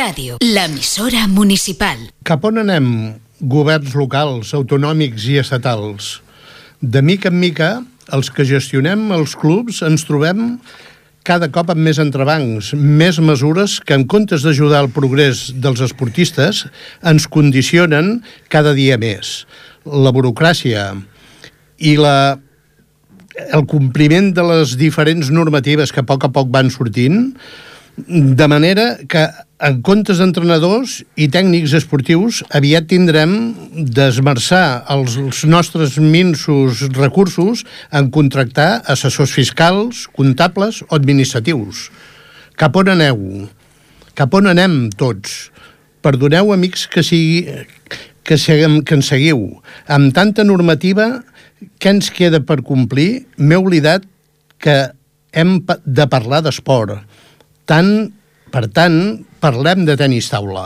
Ràdio, l'emissora municipal. Cap on anem, governs locals, autonòmics i estatals? De mica en mica, els que gestionem els clubs ens trobem cada cop amb més entrebancs, més mesures que en comptes d'ajudar al progrés dels esportistes ens condicionen cada dia més. La burocràcia i la, el compliment de les diferents normatives que a poc a poc van sortint, de manera que en comptes d'entrenadors i tècnics esportius aviat tindrem d'esmerçar els, els nostres minsos recursos en contractar assessors fiscals, comptables o administratius. Cap on aneu? Cap on anem tots? Perdoneu, amics, que, sigui, que, seguem, que ens seguiu. Amb tanta normativa, què ens queda per complir? M'he oblidat que hem de parlar d'esport. Tant per tant, parlem de tenis taula.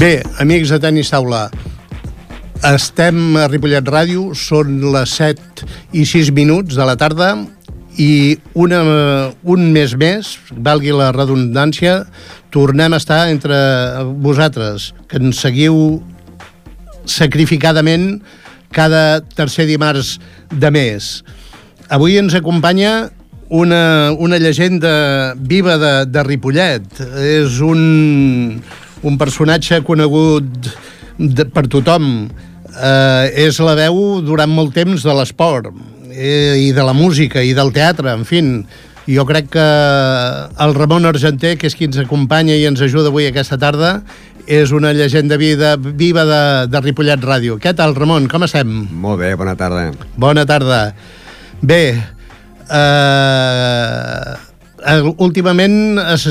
Bé, amics de Tenis Taula, estem a Ripollet Ràdio, són les 7 i 6 minuts de la tarda i una, un mes més, valgui la redundància, tornem a estar entre vosaltres, que ens seguiu sacrificadament cada tercer dimarts de mes. Avui ens acompanya una, una llegenda viva de, de Ripollet. És un, un personatge conegut de, per tothom. Eh, és la veu durant molt temps de l'esport eh, i de la música i del teatre, en fi. Jo crec que el Ramon Argenter, que és qui ens acompanya i ens ajuda avui aquesta tarda, és una llegenda vida, viva de, de Ripollet Ràdio. Què tal, Ramon? Com estem? Molt bé, bona tarda. Bona tarda. Bé, eh, últimament has,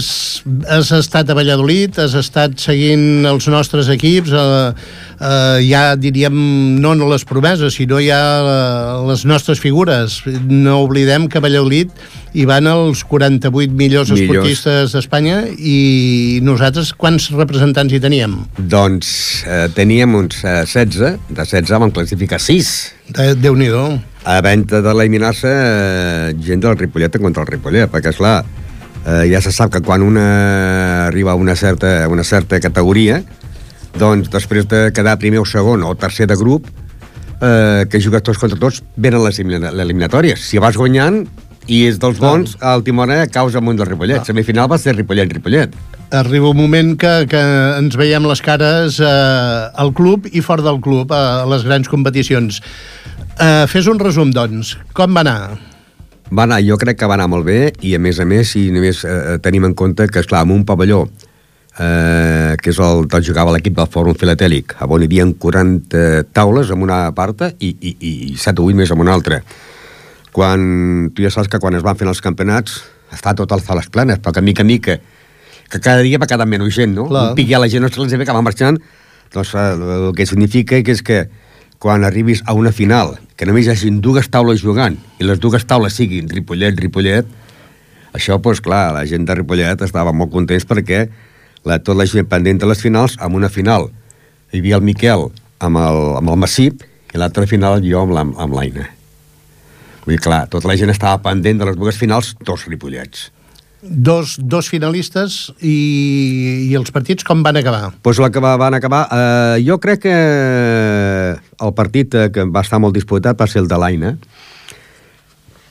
has estat a Valladolid, has estat seguint els nostres equips, eh, eh, ja diríem no les promeses, sinó ja eh, les nostres figures. No oblidem que Valladolid hi van els 48 millors, millors. esportistes d'Espanya i nosaltres quants representants hi teníem? Doncs eh, teníem uns eh, 16, de 16 vam classificar 6. De, Déu-n'hi-do. A venda d'eliminar-se eh, gent del Ripollet contra el Ripollet, perquè, és clar eh, ja se sap que quan una arriba a una certa, una certa categoria, doncs després de quedar primer o segon o tercer de grup, eh, que jugues tots contra tots, venen les eliminatòries. Si vas guanyant i és dels bons, a l'última hora caus amunt del Ripollet. Ah. Semifinal va ser Ripollet-Ripollet. Arriba un moment que, que ens veiem les cares eh, al club i fora del club, a les grans competicions. Eh, fes un resum, doncs. Com va anar? Va anar, jo crec que va anar molt bé i a més a més, si només eh, tenim en compte que, esclar, amb un pavelló eh, que és el que jugava l'equip del Fòrum Filatèlic, on hi havia 40 taules en una part i, i, i 7 o 8 més en una altra. Quan, tu ja saps que quan es van fent els campionats està tot les sales plenes, però que mica a mica que cada dia va quedar menys gent, no? Clar. Un pic ja la gent no ve que va marxant, doncs eh, el que significa que és que quan arribis a una final, que només hi hagin dues taules jugant i les dues taules siguin Ripollet, Ripollet, això, doncs clar, la gent de Ripollet estava molt contents perquè la, tot la gent pendent de les finals, amb una final hi havia el Miquel amb el, amb el Massip i l'altra final jo amb l'Aina. Vull dir, clar, tota la gent estava pendent de les dues finals, dos Ripollets. Dos, dos finalistes i, i els partits com van acabar? Doncs pues la que van acabar... Eh, jo crec que el partit eh, que va estar molt disputat va ser el de l'Aina,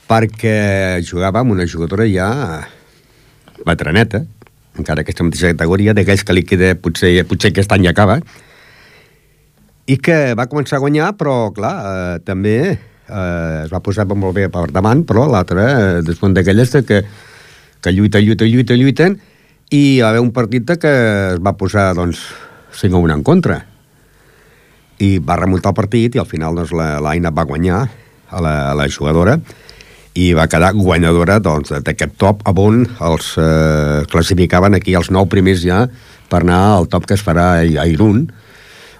perquè jugava amb una jugadora ja vetraneta, encara aquesta mateixa categoria, d'aquells que li queda potser, potser aquest any acaba, i que va començar a guanyar, però, clar, eh, també eh, es va posar molt bé per davant, però l'altre, eh, després d'aquelles que que lluita, lluita, lluita, lluiten, i va haver un partit que es va posar, doncs, 5 a 1 en contra. I va remuntar el partit i al final doncs, l'Aina va guanyar a la, a la jugadora i va quedar guanyadora doncs, d'aquest top on els eh, classificaven aquí els nou primers ja per anar al top que es farà a Irún,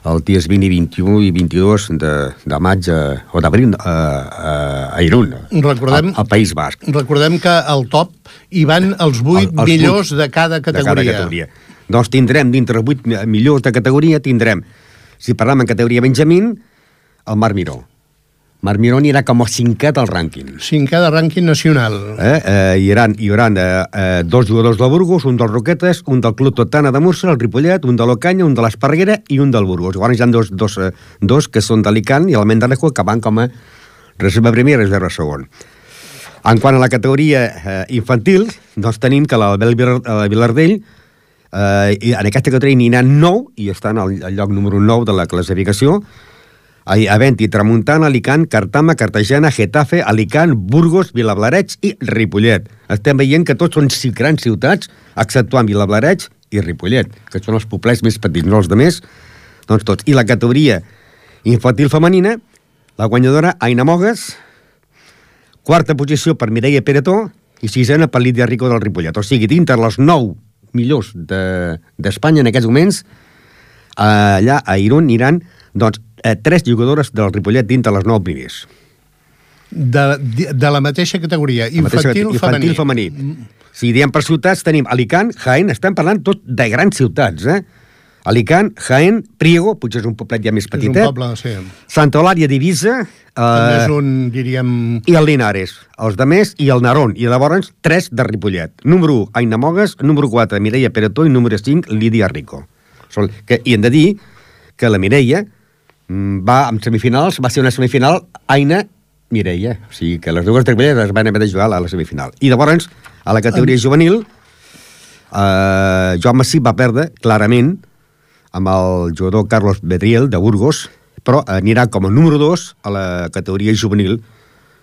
el dies 20 i 21 i 22 de, de maig a, o d'abril a, a, a Irún, recordem, al, al País Basc. Recordem que al top hi van els 8 el, els millors 8 de cada categoria. De cada categoria. Doncs tindrem, dintre els 8 millors de categoria, tindrem, si parlem en categoria Benjamín, el Marc Miró. Marc Miró anirà com a cinquè del rànquing. Cinquè de rànquing nacional. Eh? Eh, hi haurà, hi haurà eh, eh, dos jugadors del Burgos, un dels Roquetes, un del Club Totana de Murcia, el Ripollet, un de l'Ocanya, un de l'Esparreguera i un del Burgos. Llavors hi ha dos, dos, eh, dos que són d'Alicant i el Mendalejo que van com a reserva primer i reserva segon. En quant a la categoria eh, infantil, doncs tenim que l'Albel Vilardell eh, en aquesta categoria n'hi ha 9 i estan al, al lloc número 9 de la classificació Havent-hi Tramuntana, Alicant, Cartama, Cartagena, Getafe, Alicant, Burgos, Vilablareig i Ripollet. Estem veient que tots són grans ciutats, exceptuant Vilablareig i Ripollet, que són els poblets més petits, no els de més, doncs tots. I la categoria infantil femenina, la guanyadora Aina Mogues, quarta posició per Mireia Peretó i sisena per Lídia Rico del Ripollet. O sigui, dintre les nou millors d'Espanya de, en aquests moments, allà a Irún aniran doncs, eh, tres jugadores del Ripollet dintre les nou primers. De, de la mateixa categoria, infantil, mateixa, infantil femení. femení. Si diem per ciutats, tenim Alicant, Jaén, estem parlant tot de grans ciutats, eh? Alicant, Jaén, Priego, potser és un poblet ja més petitet. És un poble, sí. Santa Eulària d'Ivisa... Eh, és un, diríem... I el Linares. Els de més, i el Narón. I llavors, tres de Ripollet. Número 1, Aina Mogues. Número 4, Mireia Peretó. I número 5, Lídia Rico. Sol, que, I hem de dir que la Mireia va en semifinals, va ser una semifinal Aina Mireia, o sigui que les dues treballadores es van haver de jugar a la semifinal. I llavors, a la categoria juvenil, eh, Joan Massí va perdre clarament amb el jugador Carlos Bedriel, de Burgos, però anirà com a número 2 a la categoria juvenil,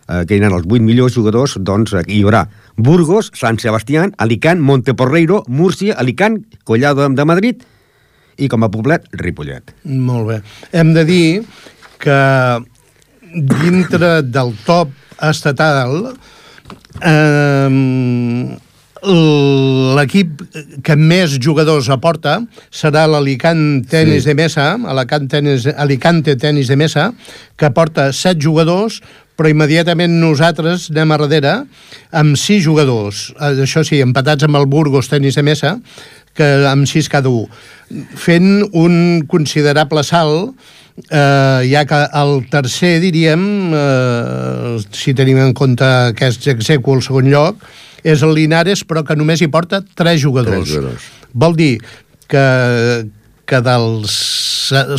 eh, que hi els 8 millors jugadors, doncs hi haurà Burgos, Sant Sebastián, Alicant, Monteporreiro, Múrcia, Alicant, Collado de Madrid i com a poblet, Ripollet. Molt bé. Hem de dir que dintre del top estatal eh, l'equip que més jugadors aporta serà l'Alicant Tenis sí. de Mesa, Alicant Tenis, Alicante Tenis de Mesa, que aporta set jugadors, però immediatament nosaltres anem a darrere amb sis jugadors. Eh, això sí, empatats amb el Burgos Tenis de Mesa, que amb sis cada un. Fent un considerable salt eh, ja que el tercer, diríem, eh, si tenim en compte que és execu el segon lloc, és el Linares, però que només hi porta tres jugadors. Tres jugadors. Vol dir que, que dels,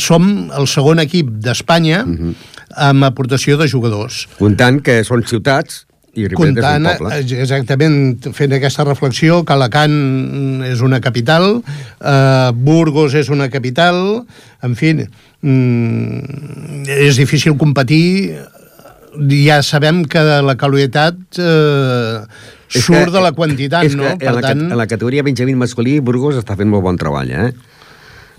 som el segon equip d'Espanya uh Mhm. -huh. amb aportació de jugadors. Comptant que són ciutats i Ripollet Comptant, és un poble. eh, exactament, fent aquesta reflexió, que Alacant és una capital, eh, Burgos és una capital, en fi, mm, és difícil competir, ja sabem que la qualitat eh, surt que- de la quantitat, és no? Que en, la, tant, en la categoria Benjamín masculí, Burgos està fent molt bon treball, eh?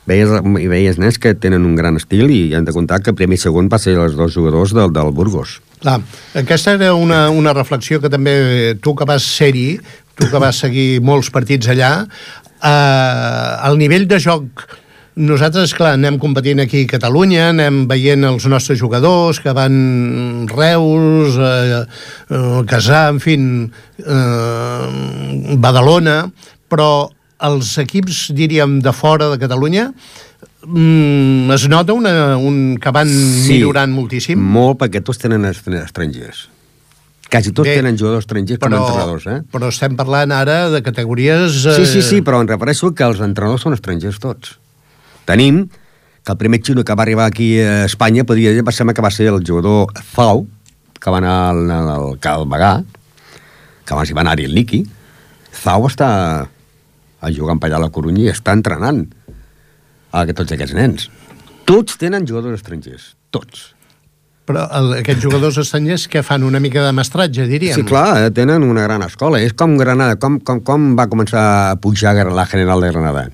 Veies, veies nens que tenen un gran estil i hem de comptar que primer i segon va ser els dos jugadors del, del Burgos. Clar, aquesta era una, una reflexió que també tu que vas ser-hi, tu que vas seguir molts partits allà, eh, el nivell de joc nosaltres, clar, anem competint aquí a Catalunya, anem veient els nostres jugadors que van Reus, eh, eh, Casà, en fi, eh, Badalona, però els equips, diríem, de fora de Catalunya mm, es nota una, un, que van sí, millorant moltíssim. Molt, perquè tots tenen estr- estrangers. Quasi tots Bé, tenen jugadors estrangers com a entrenadors, eh? Però estem parlant ara de categories... Eh... Sí, sí, sí, però em refereixo que els entrenadors són estrangers tots. Tenim que el primer xino que va arribar aquí a Espanya, podria dir, va sembla que va ser el jugador Zau, que va anar al, al, al que abans hi va anar-hi el Niki. Zau està a jugar allà a la Corunya i està entrenant a tots aquests nens. Tots tenen jugadors estrangers, tots. Però el, aquests jugadors estrangers que fan una mica de mestratge, diríem. Sí, clar, eh, tenen una gran escola. És com Granada, com, com, com va començar a pujar la General de Granada.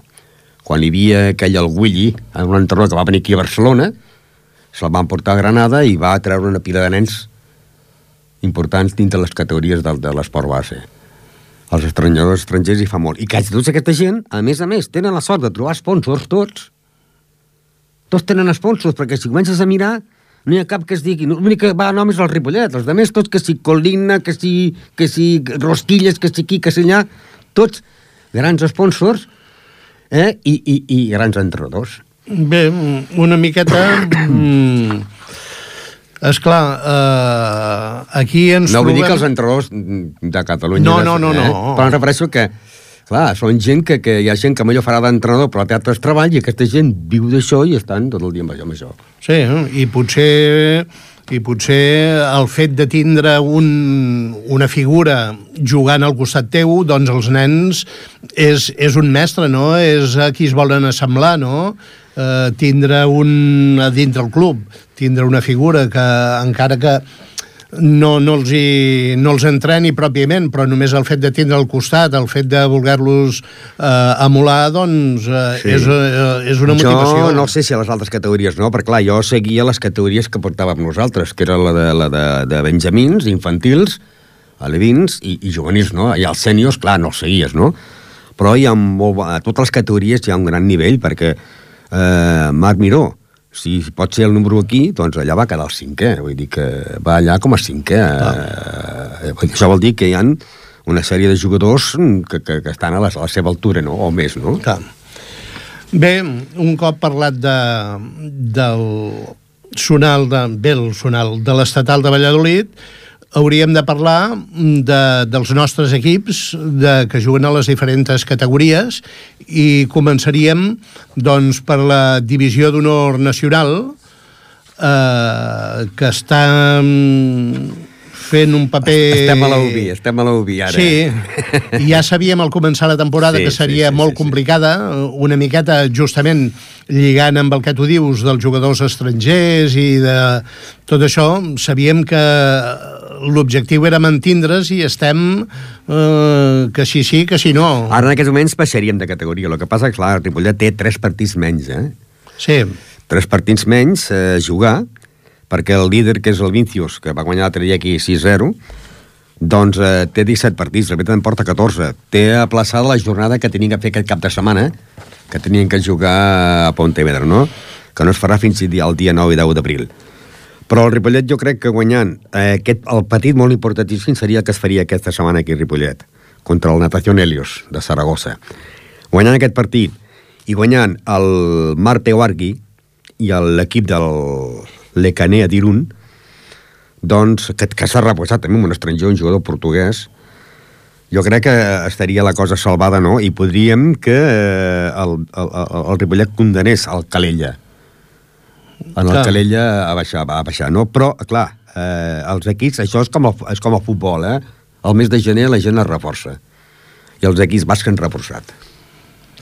Quan hi havia aquell el Willy, un entrenador que va venir aquí a Barcelona, se'l van portar a Granada i va treure una pila de nens importants dintre les categories del, de l'esport base. Els estrangers estrangers hi fa molt. I quasi tota aquesta gent, a més a més, tenen la sort de trobar sponsors tots. Tots tenen sponsors, perquè si comences a mirar, no hi ha cap que es digui... L'únic que va a nom és el Ripollet, els altres tots que si Colina, que si, que si Rosquilles, que si aquí, que si allà, tots grans sponsors, eh? I, i, i grans entrenadors. Bé, una miqueta... és clar, eh, aquí ens No vull dir trobem- que els entrenadors de Catalunya... No, no, no, eh? no. Però em refereixo que, clar, són gent que, que hi ha gent que millor farà d'entrenador, però té altres treballs, i aquesta gent viu d'això i estan tot el dia amb això, amb això. Sí, i potser i potser el fet de tindre un, una figura jugant al costat teu, doncs els nens és, és un mestre, no? És a qui es volen assemblar, no? Eh, tindre un dintre el club, tindre una figura que encara que no, no, els hi, no els entreni pròpiament, però només el fet de tindre al costat, el fet de voler-los eh, emular, doncs eh, Sí. és, eh, és una motivació. Jo no sé si a les altres categories no, perquè clar, jo seguia les categories que portàvem nosaltres, que era la de, la de, de benjamins, infantils, alevins i, i juvenils, no? I els sèniors, clar, no els seguies, no? Però hi ha molt, a totes les categories hi ha un gran nivell, perquè eh, Marc Miró, si pot ser el número aquí, doncs allà va quedar el cinquè, vull dir que va allà com a cinquè. Eh, això vol dir que hi han una sèrie de jugadors que, que, que estan a la, a la seva altura, no? O més, no? Clar. Bé, un cop parlat de, del sonal de, bé, el sonal de l'estatal de Valladolid, hauríem de parlar de, dels nostres equips de, que juguen a les diferents categories i començaríem doncs, per la divisió d'honor nacional eh, que està mm, fent un paper... Estem a l'UBI, estem a l'UBI ara. Sí, ja sabíem al començar la temporada Sí, que sí, seria sí, molt sí, sí. complicada, una miqueta justament lligant amb el que tu dius dels jugadors estrangers i de tot això, sabíem que l'objectiu era mantindre's i estem eh, que sí sí, que sí no. Ara en aquests moments baixaríem de categoria. El que passa és que, clar, el Ripollet té tres partits menys, eh? Sí, Tres partits menys eh, a jugar, perquè el líder, que és el Vincius, que va guanyar l'altre dia aquí 6-0, doncs eh, té 17 partits, la veritat en porta 14. Té aplaçada la jornada que tenien que fer aquest cap de setmana, que tenien que jugar a Pontevedra, no? Que no es farà fins al el dia 9 i 10 d'abril. Però el Ripollet jo crec que guanyant eh, aquest, el petit molt importantíssim seria el que es faria aquesta setmana aquí a Ripollet, contra el Natación Helios, de Saragossa. Guanyant aquest partit i guanyant el Mar Peuargui i l'equip del Lecanea d'Irun, doncs, que, que s'ha reposat també amb un estranger, un jugador portuguès, jo crec que estaria la cosa salvada, no? I podríem que eh, el, el, el Ripollet condenés el Calella. En el Clar. Calella a baixar, a baixar, no? Però, clar, eh, els equips, això és com, el, és com el futbol, eh? El mes de gener la gent es reforça. I els equips bascs han reforçat.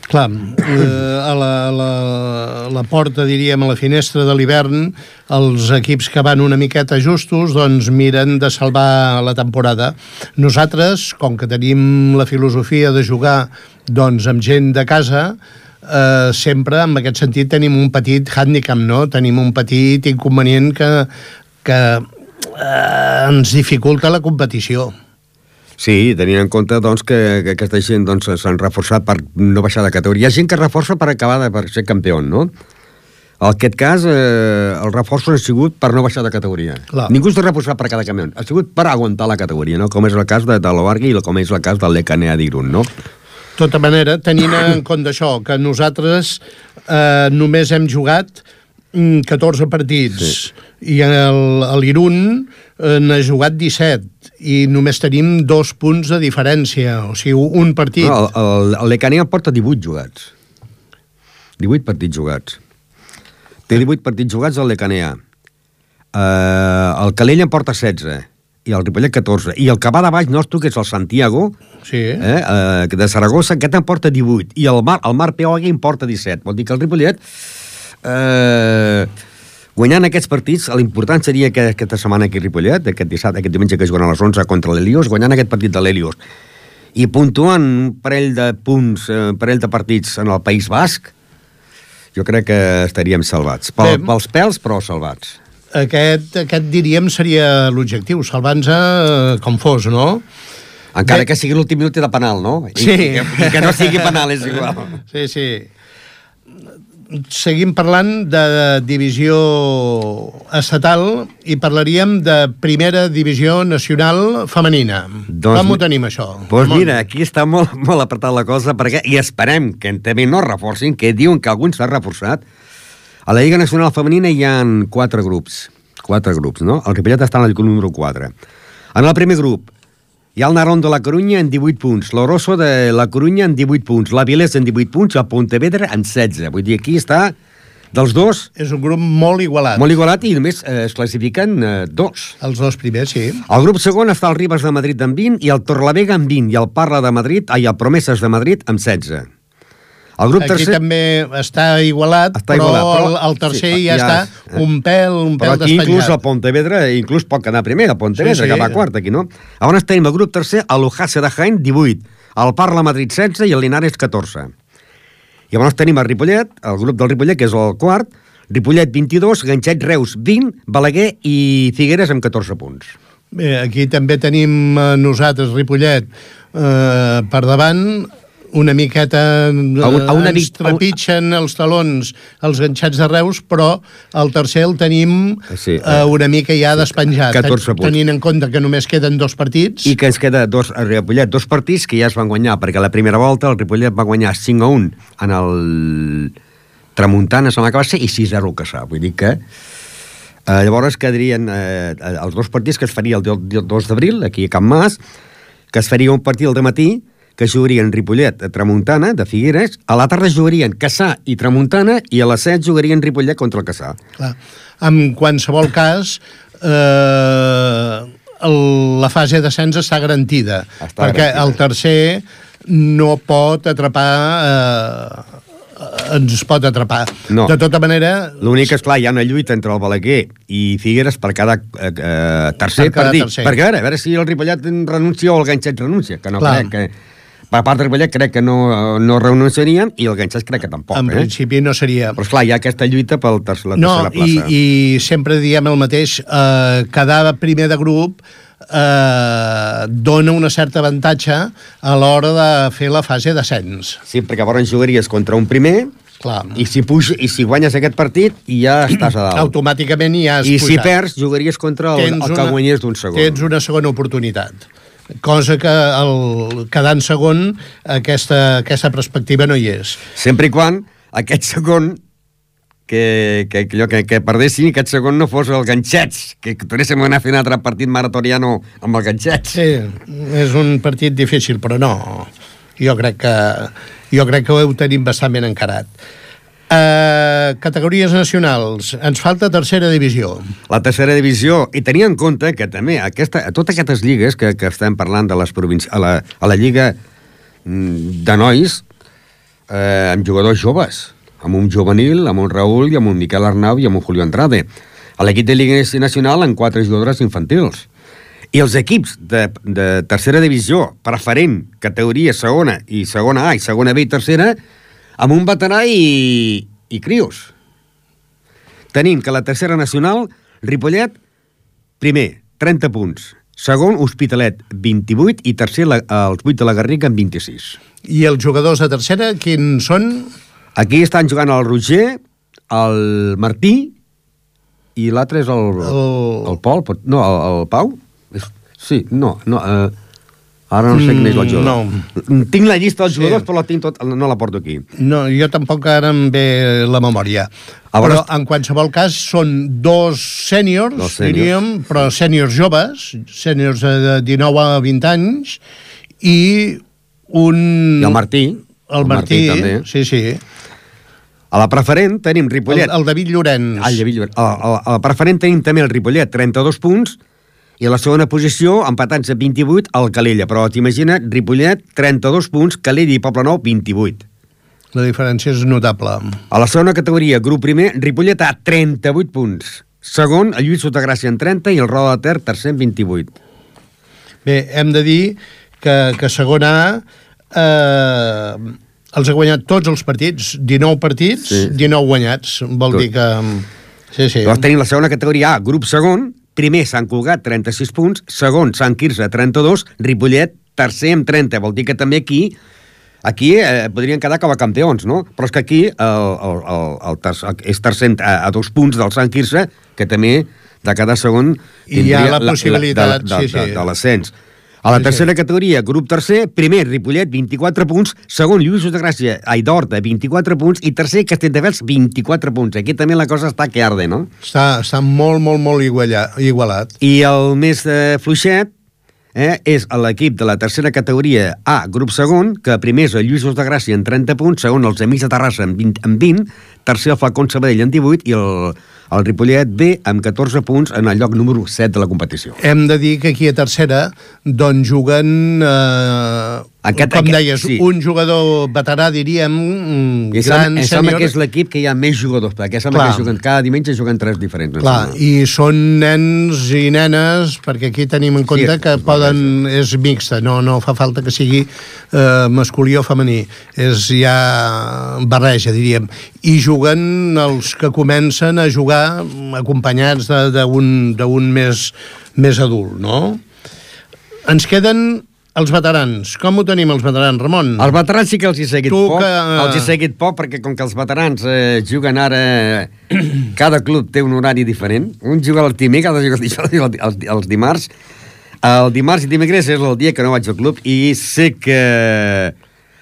clar, eh, a la, la, la porta, diríem, a la finestra de l'hivern, els equips que van una miqueta justos, doncs miren de salvar la temporada. Nosaltres, com que tenim la filosofia de jugar doncs, amb gent de casa, eh, sempre, en aquest sentit, tenim un petit handicap, no? Tenim un petit inconvenient que, que eh, ens dificulta la competició. Sí, tenint en compte doncs, que, que aquesta gent doncs, s'han reforçat per no baixar de categoria. Hi ha gent que reforça per acabar de per ser campió, no? En aquest cas, eh, els reforços han sigut per no baixar de categoria. Clar. Ningú s'ha reforçat per cada campió. Ha sigut per aguantar la categoria, no? Com és el cas de, de l'Obargui i com és el cas del Lecanea d'Irun, no? Tota manera, tenint en compte això, que nosaltres eh, només hem jugat mm, 14 partits sí. i l'Irun eh, n'ha jugat 17 i només tenim dos punts de diferència, o sigui, un partit. No, Lecanea porta 18 jugats. 18 partits jugats. Té 18 partits jugats el Lecanea. Uh, el Calella en porta 16 i el Ripollet 14. I el que va de baix nostre, que és el Santiago, Sí, eh, eh, de Saragossa, aquest en porta 18. I el Mar, el Mar Peogui en porta 17. Vol dir que el Ripollet, eh, guanyant aquests partits, l'important seria que aquesta setmana aquí a Ripollet, aquest dissabte, aquest diumenge que juguen a les 11 contra l'Helios, guanyant aquest partit de l'Helios, i puntuant un parell de punts, eh, un parell de partits en el País Basc, jo crec que estaríem salvats. Pel, pels pèls, però salvats. Aquest, aquest diríem seria l'objectiu, salvant-se eh, com fos, no? Encara Bé. que sigui l'últim minut de penal, no? I, Sí. I, que, I que no sigui penal, és igual. Sí, sí. seguim parlant de divisió estatal i parlaríem de primera divisió nacional femenina. Doncs Com ho tenim, això? Doncs mira, aquí està molt, molt apretat la cosa perquè, i esperem que en també no reforcin, que diuen que alguns s'ha reforçat. A la Lliga Nacional Femenina hi ha quatre grups. Quatre grups, no? El Ripollet està en el grup número 4. En el primer grup hi ha el Narón de la Corunya en 18 punts, l'Oroso de la Corunya en 18 punts, la Vilés en 18 punts, el Pontevedra en 16. Vull dir, aquí està dels dos És un grup molt igualat. molt igualat i només eh, es classifiquen eh, dos. Els dos primers, sí. Al grup segon està el Ribes de Madrid amb 20 i el Torlavega amb 20 i el Parla de Madrid, ai, el Promeses de Madrid amb 16. El grup Aquí tercer... també està igualat, Està però, igualat, però- el, el tercer sí, ja, ja està és- un pèl, un Però pèl aquí inclús el despenjat. Pontevedra inclús pot quedar primer, el Pontevedra, Sí, sí. que va quart aquí, no? Llavors tenim el grup tercer, el Lujase de Jaén, 18, el Parla Madrid, 16 i el Linares, 14. Llavors tenim el Ripollet, el grup del Ripollet, que és el quart, Ripollet, 22, Ganxet, Reus, 20, Balaguer i Figueres amb 14 punts. Bé, aquí també tenim eh, nosaltres, Ripollet, eh, per davant, una miqueta eh, A un- a una ens a un- trepitgen els talons els ganxats de Reus, però el tercer el tenim Sí, eh, eh, una mica ja despenjat, 14 punts. tenint en compte que només queden dos partits. I que ens queda dos, el Ripollet, dos partits que ja es van guanyar, perquè la primera volta el Ripollet va guanyar 5 a 1 en el Tramuntana, sembla que va ser, i 6 a 0 al Caçà. Vull dir que eh, llavors quedarien eh, els dos partits que es faria el do- do- 2 d'abril, aquí a Can Mas, que es faria un partit al matí que jugarien Ripollet a Tramuntana, de Figueres, a la tarda jugarien Caçà i Tramuntana, i a les 7 jugarien Ripollet contra el Caçà. Clar. En qualsevol cas, eh, el, la fase d'ascens està garantida, Està perquè garantida. el tercer no pot atrapar... Eh, ens pot atrapar. No. De tota manera... L'únic és clar, hi ha una lluita entre el Balaguer i Figueres per cada eh, eh, tercer Per cada partit. tercer. Perquè a veure, a veure si el Ripollet en renuncia o el Ganxet renuncia, que no Clar. crec que... Per part del Ripollet crec que no, no renunciarien i el Ganxet crec que tampoc, en eh? principi no seria... Però esclar, hi ha aquesta lluita pel tercer, la No, tercera i, plaça. i sempre diem el mateix, eh, quedar primer de grup eh, dona una certa avantatge a l'hora de fer la fase d'ascens. Sí, perquè llavors jugaries contra un primer Clar. i si, puja, i si guanyes aquest partit ja estàs a dalt. Automàticament ja has I si pujat. perds, jugaries contra el, el que guanyés d'un segon. Tens una segona oportunitat. Cosa que el, quedant segon aquesta, aquesta perspectiva no hi és. Sempre i quan aquest segon que, que, que, allò que, que perdessin, aquest segon no fos el ganxets, que tornéssim a anar un altre partit maratoniano amb el ganxets. Sí, és un partit difícil, però no. Jo crec que, jo crec que ho tenim bastant ben encarat. Uh, categories nacionals. Ens falta tercera divisió. La tercera divisió, i tenia en compte que també aquesta, totes aquestes lligues que, que estem parlant de les provinci... a, la, a la lliga mm, de nois, eh, amb jugadors joves, amb un juvenil, amb un Raül i amb un Miquel Arnau i amb un Julio Andrade. A l'equip de Lliga Nacional amb quatre jugadores infantils. I els equips de, de tercera divisió, preferent, categoria segona i segona A i segona B i tercera, amb un veterà i, i crios. Tenim que la tercera nacional, Ripollet, primer, 30 punts. Segon, Hospitalet, 28, i tercer, la, els 8 de la Garriga, amb 26. I els jugadors de tercera, quins són? Aquí estan jugant el Roger, el Martí, i l'altre és el, el... El- Pol, pot- no, el, el Pau? Sí, no, no, eh, ara no sé quin és el Mm, jugador. Tinc la llista dels Sí. jugadors, però la tinc tot, no la porto aquí. No, jo tampoc ara em ve la memòria. A Però en qualsevol cas són dos sèniors, Dos sèniors. diríem, però sèniors joves, sèniors de 19 a 20 anys, i un... I el Martí. El Martí, també. sí, sí. A la preferent tenim El, Ripollet. el David Llorenç. Ah, el David Llobet. A, a, a la preferent tenim també el Ripollet, 32 punts, i a la segona posició, empatats a 28, el Calella. Però t'imagina, Ripollet, 32 punts, Calella i Poblenou, 28. La diferència és notable. A la segona categoria, grup primer, Ripollet a 38 punts. Segon, el Lluís Sotagràcia en 30 i el Roda de Ter, tercer en 28. Bé, hem de dir que, que segona A eh, els ha guanyat tots els partits, 19 partits, Sí. 19 guanyats. Vol Tot. dir que... Sí, sí. Llavors tenim la segona categoria A, grup segon, primer Sant Cugat, 36 punts, segon Sant Quirze, 32, Ripollet, tercer amb 30. Vol dir que també aquí aquí eh, podrien quedar com a campions, no? Però és que aquí el, el, el, el ter és tercer a, a dos punts del Sant Quirze, que també de cada segon I hi ha la possibilitat, de, de, sí, sí. de, de l'ascens. A la Sí, tercera categoria, grup tercer, primer, Ripollet, 24 punts, segon, Lluís de Gràcia, Aidorta, 24 punts, i tercer, Castelldefels, 24 punts. Aquí també la cosa està que arde, no? Està, està molt, molt, molt iguala, igualat. I el més eh, fluixet eh, és l'equip de la tercera categoria A, grup segon, que primer és el Lluís de Gràcia amb 30 punts, segon els Amics de Terrassa amb 20, amb 20 tercer el Falcón Sabadell amb 18 i el, el Ripollet B amb 14 punts en el lloc número 7 de la competició. Hem de dir que aquí a tercera doncs juguen, eh, Aquest- com aquest- deies, sí. un jugador veterà, diríem, mm, I gran, sembla, em sembla que és l'equip que hi ha més jugadors, perquè sembla Clar. que juguen, cada diumenge juguen tres diferents. Clar, i són nens i nenes, perquè aquí tenim en compte és que barreja. poden, és mixta, no, no fa falta que sigui eh, masculí o femení, és ja barreja, diríem. I juguen els que comencen a jugar acompanyats d'un més, més adult, no? Ens queden els veterans. Com ho tenim, els veterans, Ramon? Els veterans sí que els he seguit Tu poc, que- els he seguit poc perquè com que els veterans eh, juguen ara... cada club té un horari diferent. Un juga el dimecres, l'altre juga el dijous els, els dimarts. El dimarts i dimecres és el dia que no vaig al club i sé que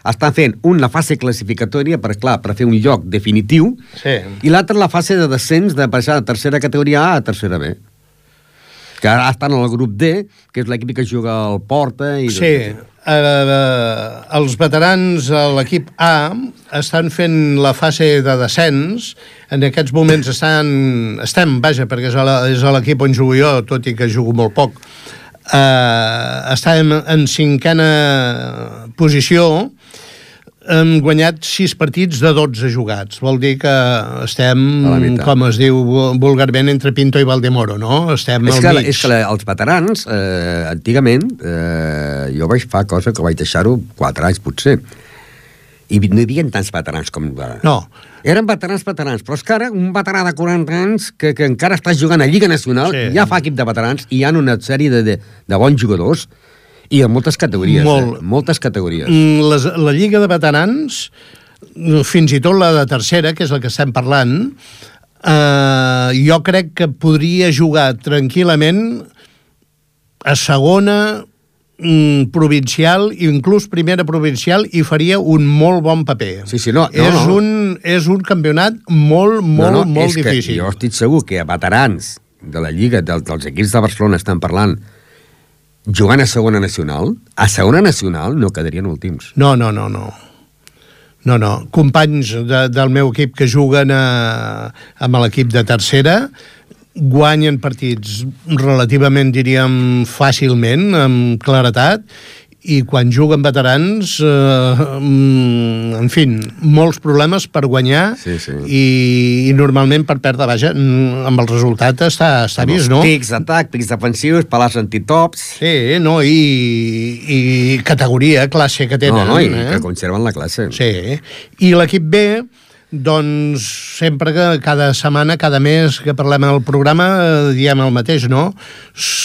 estan fent una fase classificatòria per, clar, per fer un lloc definitiu Sí. i l'altra la fase de descens de passar de tercera categoria A a tercera B que ara estan en el grup D, que és l'equip que juga al Porta i... Sí, eh, els veterans a l'equip A estan fent la fase de descens. En aquests moments estan, estem, vaja, perquè és l'equip on jugo jo, tot i que jugo molt poc. Eh, estem en cinquena posició, hem guanyat 6 partits de 12 jugats. Vol dir que estem, com es diu vulgarment, entre Pinto i Valdemoro, no? Estem És al que, mig. és que la, els veterans, eh, antigament, eh, jo vaig fa cosa que vaig deixar-ho 4 anys, potser. I no hi havia tants veterans com ara. No. Eren veterans, veterans, però és que ara un veterà de 40 anys que, que encara està jugant a Lliga Nacional, Sí. ja fa equip de veterans, i hi ha una sèrie de, de, de bons jugadors, i en moltes categories, Molt. eh? moltes categories. Mm, Les, la Lliga de Veterans, fins i tot la de tercera, que és la que estem parlant, eh, jo crec que podria jugar tranquil·lament a segona mm, provincial, inclús primera provincial, i faria un molt bon paper. Sí, sí, no, no, és, no. Un, és un campionat molt, molt, molt és difícil. Que jo estic segur que a veterans de la Lliga, del, dels equips de Barcelona estan parlant jugant a segona nacional, a segona nacional no quedarien últims. No, no, no, no. No, no. Companys de, del meu equip que juguen a, amb l'equip de tercera guanyen partits relativament, diríem, fàcilment, amb claretat, i quan juguen veterans, eh, mm, en fi, molts problemes per guanyar Sí, sí. I, i normalment per perdre, vaja, mm, amb el resultat està, està vist, no? Pics d'atac, pics defensius, palars antitops... Sí, no, i, i categoria, classe que tenen. no, no, i eh? que conserven la classe. Sí, i l'equip B, doncs sempre que cada setmana, cada mes que parlem al programa, eh, diem el mateix, no?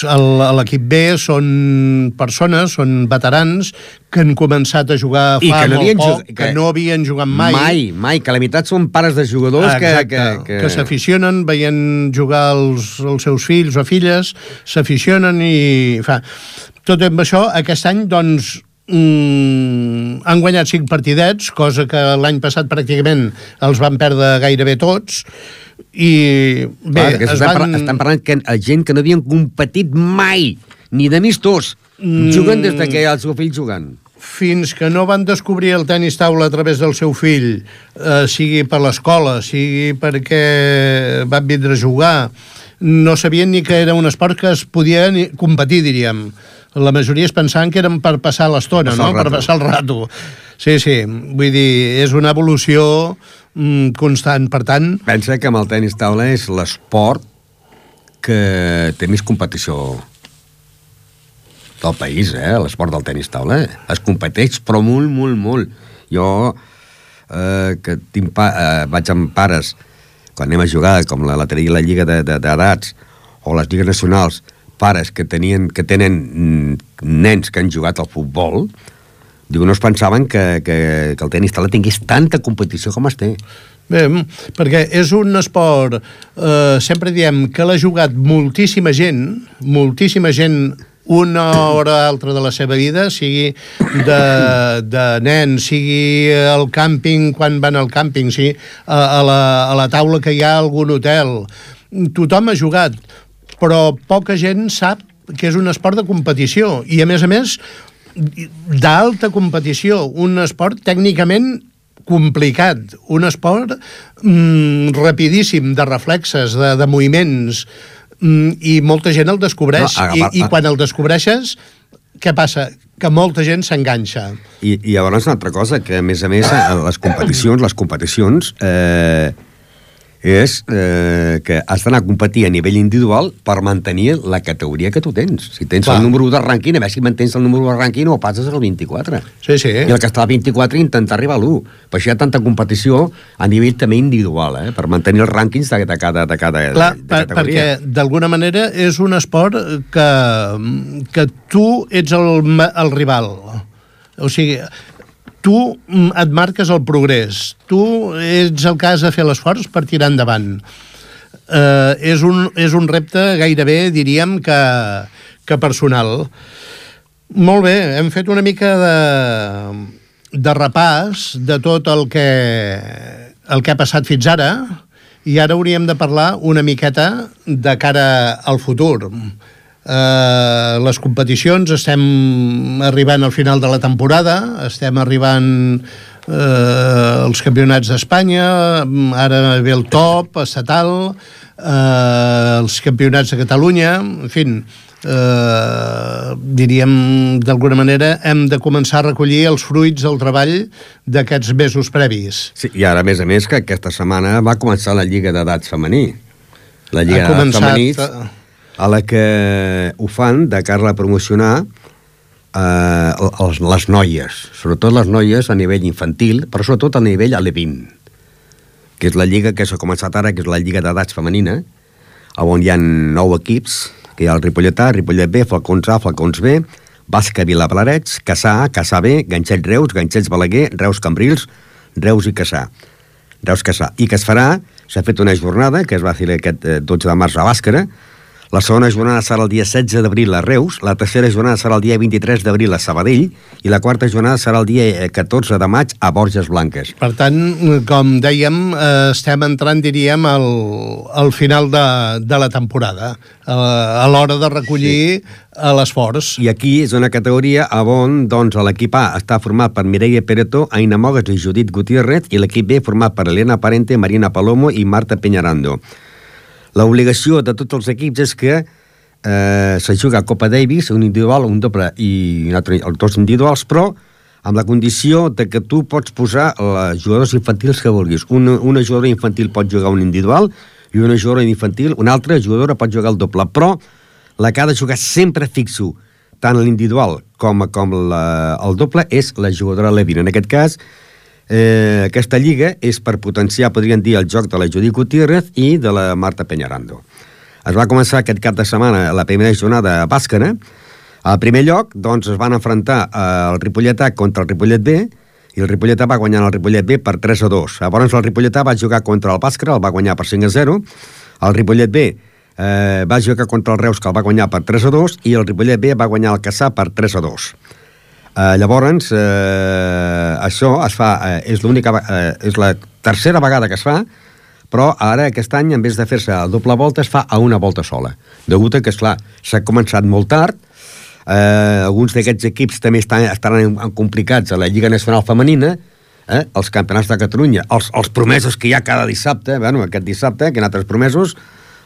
El- L'equip B són persones, són veterans que han començat a jugar I fa que no molt poc, que, que- no havien jugat mai. Mai, mai, que la meitat són pares de jugadors que... Exacte, que, que, que s'aficionen veient jugar els, els seus fills o filles, s'aficionen i fa... Tot amb això, aquest any, doncs, mm, han guanyat cinc partidets, cosa que l'any passat pràcticament els van perdre gairebé tots, i bé, Clar, es estan, van... estan parlant que gent que no havien competit mai, ni d'amistós. Mm. Juguen des de que el seu fill jugant. fins que no van descobrir el tenis taula a través del seu fill, eh, sigui per l'escola, sigui perquè van vindre a jugar, no sabien ni que era un esport que es podia competir, diríem. La majoria es pensaven que eren per passar l'estona, no? per passar el rato. Sí, sí, vull dir, és una evolució mm, constant. Per tant, Pensa que amb el tenis taula és l'esport que té més competició del país, eh? L'esport del tenis taula. Es competeix, però molt, molt, molt. Jo, eh, que tinc pa, eh, vaig amb pares, quan anem a jugar, com la, la, la lliga d'edats, de, d'edats, o les lligues nacionals, pares que, tenien, que tenen mm, nens que han jugat al futbol, Diu, no es pensaven que, que, que el tenis taula tingués tanta competició com es té. Bé, perquè és un esport, eh, sempre diem que l'ha jugat moltíssima gent, moltíssima gent una hora o altra de la seva vida, sigui de, de nen, sigui al càmping, quan van al càmping, sigui a, a, la, a la taula que hi ha algun hotel. Tothom ha jugat, però poca gent sap que és un esport de competició i, a més a més, d'alta competició, un esport tècnicament complicat, un esport mm, rapidíssim, de reflexes, de, de moviments, mm, i molta gent el descobreix. No, agafar, I, I quan el descobreixes, què passa? Que molta gent s'enganxa. I, I llavors una altra cosa, que a més a més les competicions, les competicions eh, és eh, que has d'anar a competir a nivell individual per mantenir la categoria que tu tens. Si tens Clar. el número 1 de rànquing, a veure si mantens el número 1 de rànquing o passes al 24. Sí, sí. I el que està al 24 intentar arribar a l'1. Per això hi ha tanta competició a nivell també individual, eh? per mantenir els rànquings de, de cada, de cada Clar, de per, perquè d'alguna manera és un esport que, que tu ets el, el rival. O sigui, tu mm, et marques el progrés, tu ets el has de fer l'esforç per tirar endavant. Eh, és, un, és un repte gairebé, diríem, que, que personal. Molt bé, hem fet una mica de, de repàs de tot el que, el que ha passat fins ara i ara hauríem de parlar una miqueta de cara al futur eh, les competicions, estem arribant al final de la temporada, estem arribant eh, els campionats d'Espanya, ara ve el top estatal, eh, els campionats de Catalunya, en fi, eh, diríem d'alguna manera hem de començar a recollir els fruits del treball d'aquests mesos previs. Sí, i ara, a més a més, que aquesta setmana va començar la Lliga d'Edats Femení. La Lliga d'Edats Femení a la que ho fan de cara a promocionar eh, les, les noies, sobretot les noies a nivell infantil, però sobretot a nivell alevín, que és la lliga que s'ha començat ara, que és la lliga d'edats femenina, on hi ha nou equips, que hi ha el Ripollet A, Ripollet B, Falcons A, Falcons B, Basca Vilapalarets, Caçà A, Caçà B, Ganxet Reus, Ganxets Balaguer, Reus Cambrils, Reus i Caçà. Reus Caçà. I que es farà, s'ha fet una jornada, que es va fer aquest 12 eh, de març a Bàscara, la segona jornada serà el dia 16 d'abril a Reus, la tercera jornada serà el dia 23 d'abril a Sabadell i la quarta jornada serà el dia 14 eh, de maig a Borges Blanques. Per tant, com dèiem, eh, estem entrant, diríem, al, al final de, de la temporada, a l'hora de recollir sí. l'esforç. I aquí és una categoria on doncs, l'equip A està format per Mireia Peretó, Aina Mogues i Judit Gutiérrez i l'equip B format per Elena Parente, Marina Palomo i Marta Peñarando. L'obligació de tots els equips és que eh, se juga a Copa Davis, un individual, un doble i un altre, dos individuals, però amb la condició de que tu pots posar els jugadors infantils que vulguis. Una, una jugadora infantil pot jugar un individual i una jugadora infantil, una altra jugadora pot jugar el doble, però la que ha de jugar sempre fixo, tant l'individual com, com la, el doble, és la jugadora Levin. En aquest cas, Eh, aquesta lliga és per potenciar, podríem dir, el joc de la Judit Gutiérrez i de la Marta Peñarando. Es va començar aquest cap de setmana la primera jornada a Bàscara. Al primer lloc, doncs, es van enfrontar el Ripollet A contra el Ripollet B, i el Ripollet A va guanyar el Ripollet B per 3 a 2. Llavors el Ripollet A va jugar contra el Bàscara, el va guanyar per 5 a 0. El Ripollet B eh, va jugar contra el Reus, que el va guanyar per 3 a 2, i el Ripollet B va guanyar el Caçà per 3 a 2. Eh, llavors, eh, això es fa, eh, és l'única, eh, és la tercera vegada que es fa, però ara aquest any, en vez de fer-se a doble volta, es fa a una volta sola. Degut a que, esclar, s'ha començat molt tard, eh, alguns d'aquests equips també estan, estan complicats a la Lliga Nacional Femenina, eh, els campionats de Catalunya, els, els promesos que hi ha cada dissabte, bueno, aquest dissabte, que hi ha altres promesos,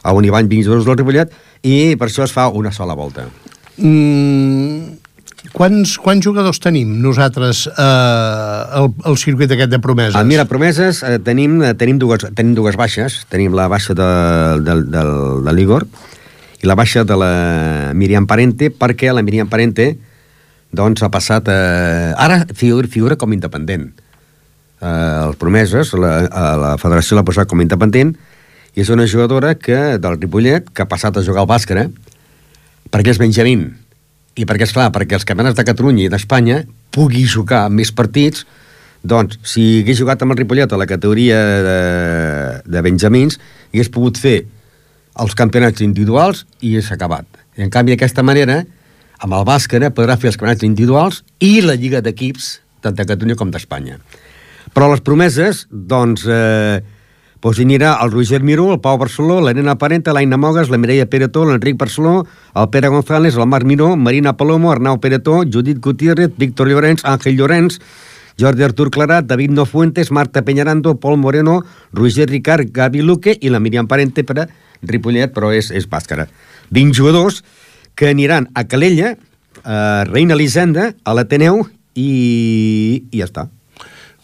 hi van 20 jugadors del Ripollet, i per això es fa una sola volta. Mm, Quants, quants jugadors tenim nosaltres eh, al, al circuit aquest de promeses? Ah, mira, promeses eh, tenim, eh, tenim, dues, tenim dues baixes. Tenim la baixa de, de, de, de l'Igor i la baixa de la Miriam Parente, perquè la Miriam Parente doncs ha passat... Eh, ara figura, figura com independent. Eh, els promeses, la, la federació l'ha posat com independent i és una jugadora que del Ripollet que ha passat a jugar al bàsquet perquè és Benjamín i perquè, és clar, perquè els campionats de Catalunya i d'Espanya pugui jugar més partits, doncs, si hagués jugat amb el Ripollet a la categoria de, de Benjamins, hagués pogut fer els campionats individuals i és acabat. I en canvi, d'aquesta manera, amb el Bàscara podrà fer els campionats individuals i la Lliga d'Equips, tant de Catalunya com d'Espanya. Però les promeses, doncs, eh, doncs hi anirà el Roger Miró, el Pau Barceló, la Nena Parenta, l'Aina Mogues, la Mireia Peretó, l'Enric Barceló, el Pere González, el Marc Miró, Marina Palomo, Arnau Peretó, Judit Gutiérrez, Víctor Llorenç, Àngel Llorenç, Jordi Artur Clarat, David Nofuentes, Marta Peñarando, Pol Moreno, Roger Ricard, Gavi Luque i la Miriam Parente per a Ripollet, però és, és bàscara. 20 jugadors que aniran a Calella, a Reina Elisenda, a l'Ateneu i, i ja està.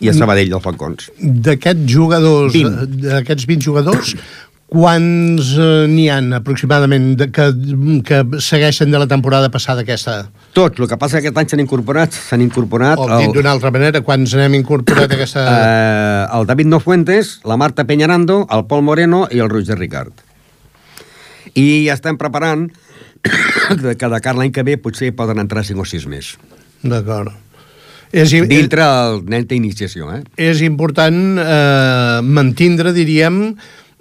I a Sabadell, dels Falcons. D'aquests jugadors, 20. d'aquests 20 jugadors, quants eh, n'hi han aproximadament de, que, que segueixen de la temporada passada aquesta? Tots, el que passa que aquest any s'han incorporat, s'han incorporat O dit d'una altra manera, quants n'hem incorporat aquesta... eh, el David Nofuentes, la Marta Peñarando, el Pol Moreno i el Roger Ricard. I ja estem preparant que de cara l'any que ve potser poden entrar 5 o 6 més. D'acord. És, Dintre el nen d'iniciació, eh? és important eh, mantindre, diríem,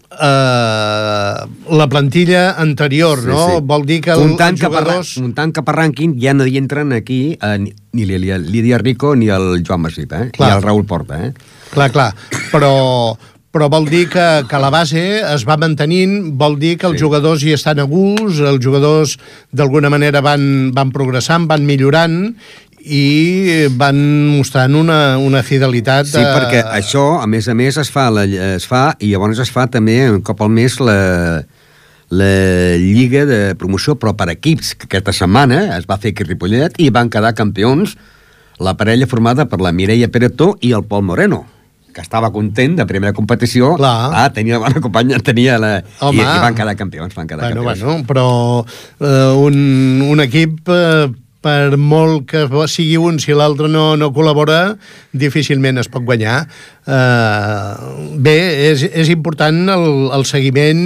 eh, la plantilla anterior, no? Vol dir que comptant els jugadors... comptant cap a rànquing ja no hi entren aquí eh, ni, ni Lídia, Rico ni el Joan Masip, eh? Clar. Ni el Raül Porta, eh? Clar, clar, però, però vol dir que, que la base es va mantenint, vol dir que els Sí. jugadors hi estan a gust, els jugadors d'alguna manera van, van progressant, van millorant i van mostrant una, una fidelitat... Sí, perquè això, a més a més, es fa, la, es fa i llavors es fa també un cop al mes la, la Lliga de Promoció, però per equips, que aquesta setmana es va fer aquí a Ripollet i van quedar campions la parella formada per la Mireia Peretó i el Pol Moreno que estava content de primera competició Clar. ah, tenia bona companya tenia la, i, Home. i van quedar campions van quedar Bueno, campions bueno, però eh, un, un equip, eh, per molt que sigui un, si l'altre no, no col·labora, difícilment es pot guanyar. Eh, bé, és, és important el, el seguiment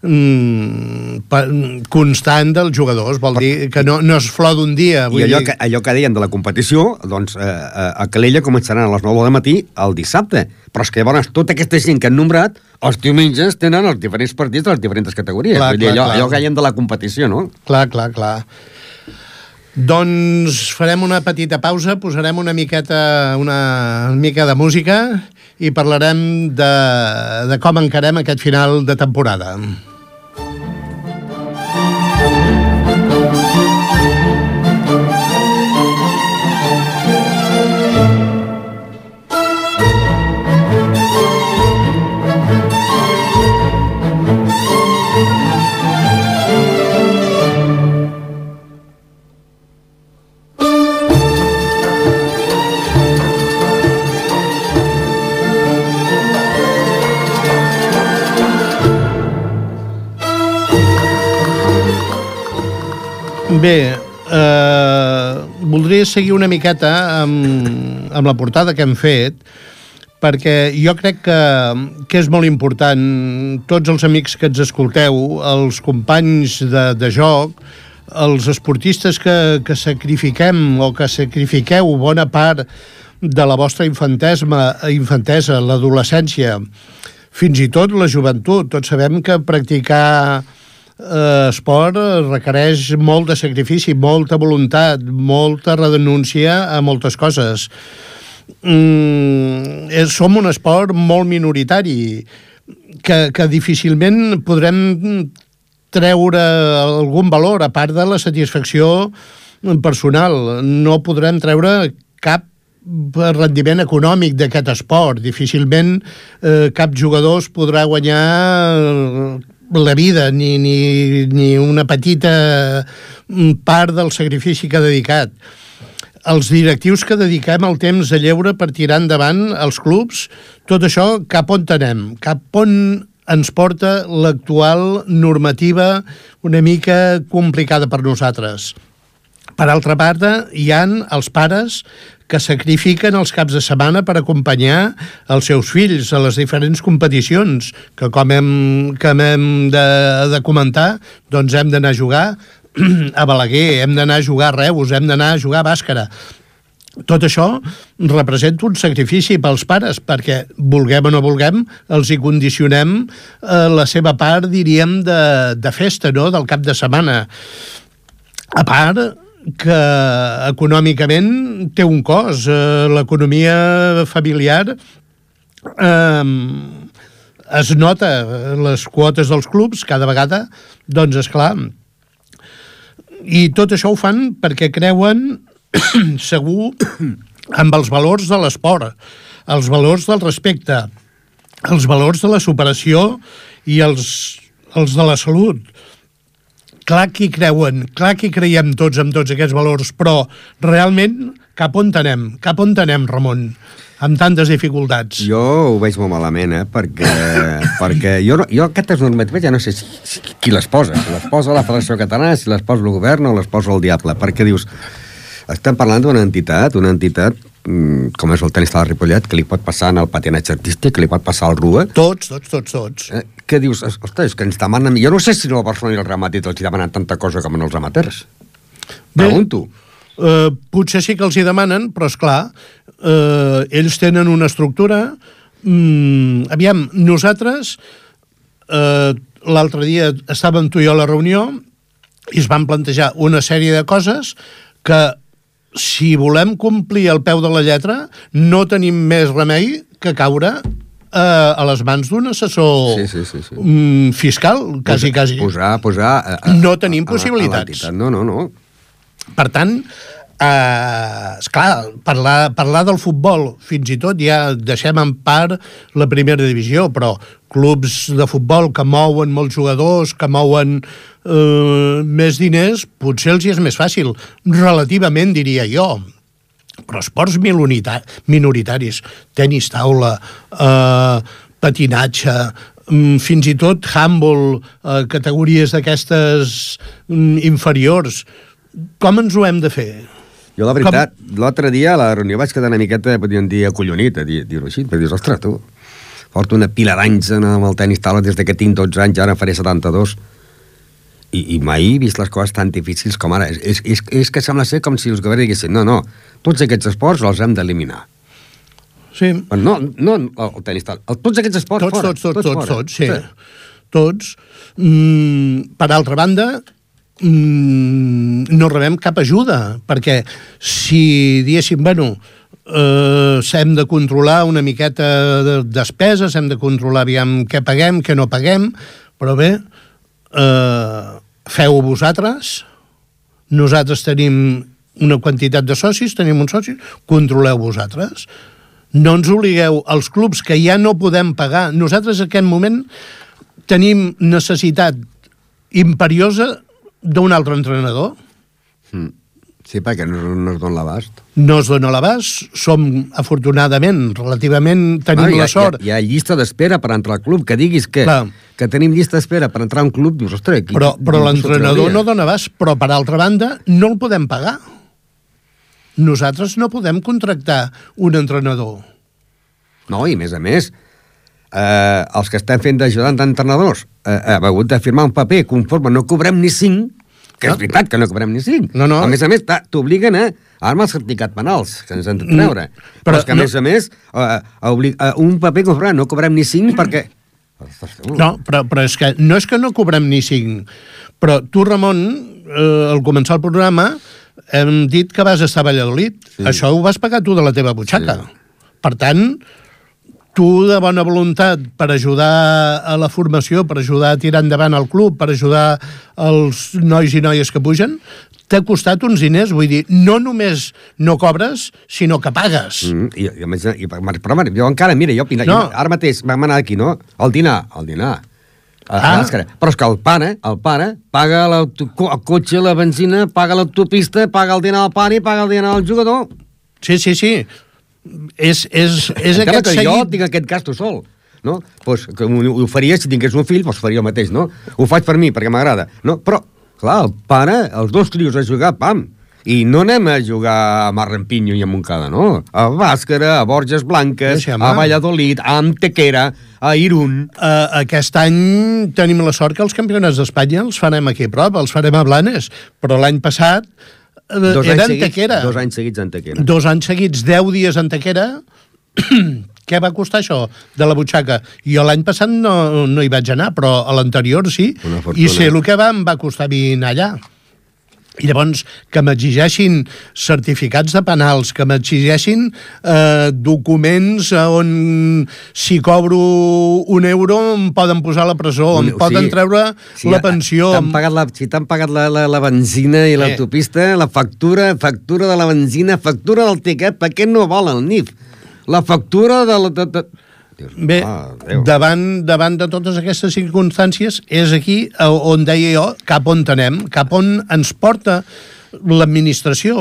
mm, pa, constant dels jugadors, vol dir que no, no es flor d'un dia. I Vull allò dir, que, allò que deien de la competició, doncs eh, eh, a Calella començaran a les 9 del matí el dissabte. Però és que llavors tota aquesta gent que han nombrat, els diumenges tenen els diferents partits de les diferents categories. Clar, Vull dir, clar, allò, clar. allò que deien de la competició, no? Clar, clar, clar. Doncs farem una petita pausa, posarem una miqueta, una mica de música i parlarem de, de com encarem aquest final de temporada. Bé, eh, voldria seguir una miqueta amb, amb la portada que hem fet, perquè jo crec que, que és molt important, tots els amics que ens escolteu, els companys de, de joc, els esportistes que, que sacrifiquem o que sacrifiqueu bona part de la vostra infantesma, infantesa, l'adolescència, fins i tot la joventut. Tots sabem que practicar eh, esport requereix molt de sacrifici, molta voluntat, molta renúncia a moltes coses. Mm, és, som un esport molt minoritari que, que difícilment podrem treure algun valor a part de la satisfacció personal. No podrem treure cap rendiment econòmic d'aquest esport. Difícilment eh, cap jugador es podrà guanyar la vida ni, ni, ni una petita part del sacrifici que ha dedicat. Els directius que dediquem el temps a lleure per tirar endavant els clubs, tot això cap on anem? Cap on ens porta l'actual normativa una mica complicada per nosaltres? Per altra part, hi han els pares que sacrifiquen els caps de setmana per acompanyar els seus fills a les diferents competicions, que com hem, que hem de, de comentar, doncs hem d'anar a jugar a Balaguer, hem d'anar a jugar a Reus, hem d'anar a jugar a Bàscara. tot això representa un sacrifici pels pares, perquè, vulguem o no vulguem, els hi condicionem eh, la seva part, diríem, de, de festa, no?, del cap de setmana. A part que econòmicament té un cost. Eh, L'economia familiar eh, es nota les quotes dels clubs cada vegada, doncs, és clar. I tot això ho fan perquè creuen segur amb els valors de l'esport, els valors del respecte, els valors de la superació i els, els de la salut. Clar que hi creuen, clar que hi creiem tots amb tots aquests valors, però realment cap on anem? Cap on anem, Ramon? amb tantes dificultats. Jo ho veig molt malament, eh? perquè, perquè jo, no, jo aquestes normatives ja no sé si, si, qui les posa. Si les posa la Federació Catalana, si les posa el govern o les posa el diable, perquè dius, estem parlant d'una entitat, una entitat com és el tenis de la Ripollet, que li pot passar en el patinatge artístic, que li pot passar al RUA. Tots, tots, tots, tots. Eh, que dius, ostres, que ens demanen... Jo no sé si no el Barcelona i el Real Madrid els hi demanen tanta cosa com en els amateurs. Bé, Pregunto. Eh, potser sí que els hi demanen, però és clar, eh, ells tenen una estructura... Mm, aviam, nosaltres eh, l'altre dia estàvem tu i jo a la reunió i es van plantejar una sèrie de coses que si volem complir el peu de la lletra no tenim més remei que caure eh, a les mans d'un assessor Sí, sí, sí, sí. mm, fiscal, quasi, quasi. Posar, posar... A, a, No tenim a a possibilitats. l'entitat. No, no, no. Per tant, eh, esclar, parlar, parlar del futbol, fins i tot ja deixem en part la primera divisió, però clubs de futbol que mouen molts jugadors, que mouen eh, més diners, potser els hi és més fàcil, relativament, diria jo. Però esports minoritaris, tenis taula, eh, patinatge, mm, fins i tot handball, eh, categories d'aquestes mm, inferiors, com ens ho hem de fer? Jo, la veritat, l'altre dia a la reunió vaig quedar una miqueta, podríem dir, acollonit, a dir- dir-ho així, perquè dius, ostres, tu, porto una pila d'anys amb el tenis taula des de que tinc 12 anys, ara en faré 72, i, i mai he vist les coses tan difícils com ara. És, és, és, que sembla ser com si els governs diguessin, no, no, tots aquests esports els hem d'eliminar. Sí, Bueno, no, no el tenis taula, el, tots aquests esports tots, fora. tots, tots, tots, fora. tots, sí. Tots. Mm, per altra banda, mm, no rebem cap ajuda, perquè si diguéssim, bueno, eh, hem de controlar una miqueta de despeses, hem de controlar aviam què paguem, què no paguem, però bé, eh, feu-ho vosaltres, nosaltres tenim una quantitat de socis, tenim uns socis, controleu vosaltres. No ens obligueu als clubs que ja no podem pagar. Nosaltres en aquest moment tenim necessitat imperiosa d'un altre entrenador. Mm. Sí, perquè no, no es dona l'abast. No es dona l'abast, som, afortunadament, relativament, tenim hi, ha, la sort. Hi ha, hi ha llista d'espera per entrar al club, que diguis que, Clar. que tenim llista d'espera per entrar a un club, dius, ostres... Qui, Però, però l'entrenador no dona abast, però per altra banda no el podem pagar. Nosaltres no podem contractar un entrenador. No, i a més a més, eh, els que estem fent d'ajudant d'entrenadors eh, hem hagut de firmar un paper conforme no cobrem ni 5, que és veritat que no cobrem ni 5. No, no. A més a més, t'obliguen a... Amb el certificat penals, que ens han de treure. Mm, però, però és que, a no- més a més, eh, obli- eh, un paper conforme no cobrem ni 5 perquè... Ostres, tu. No, però, però és que no és que no cobrem ni cinc. Però tu, Ramon, eh, al començar el programa, hem dit que vas estar a Valladolid. Sí. Això ho vas pagar tu de la teva butxaca. Sí. Per tant, tu de bona voluntat per ajudar a la formació, per ajudar a tirar endavant el club, per ajudar els nois i noies que pugen, t'ha costat uns diners, vull dir, no només no cobres, sinó que pagues. Mm, i, i, a més, i, però, home, jo encara, mira, jo, opina, No. jo ara mateix vam anar aquí, no? Al dinar, al dinar. Ah. Però és que el pare, el pare, paga l'auto- el cotxe, la benzina, paga l'autopista, paga el dinar al pare i paga el dinar al jugador. Sí, sí, sí. És, és, és Encara aquest que jo seguit... tinc aquest gasto sol. No? Pues, que ho, faria si tingués un fill, doncs faria el mateix, no? Ho faig per mi, perquè m'agrada. No? Però, clar, el pare, els dos trios a jugar, pam, i no anem a jugar a Marrampinyo i a Montcada, no? A Bàscara, a Borges Blanques, a Valladolid, a Antequera, a Irún... Uh, aquest any tenim la sort que els campionats d'Espanya els farem aquí a prop, els farem a Blanes, però l'any passat Dos era seguits, Antequera. dos anys seguits Antequera. Dos anys seguits, 10 dies Antequera. Què va costar això de la butxaca? Jo l'any passat no, no hi vaig anar, però a l'anterior sí. I sé el que va, em va costar anar allà. I llavors que m'exigeixin certificats de penals, que m'exigeixin eh, documents on si cobro un euro em poden posar a la presó, Un- em poden sí. treure Si la pensió. T'han pagat la, si t'han pagat la, la, la benzina i l'autopista, la factura, factura de la benzina, factura del tiquet, per què no vol el NIF? La factura de la... De, de... Dius, Bé, ah, Déu. davant, davant de totes aquestes circumstàncies, és aquí on deia jo cap on anem, cap on ens porta l'administració,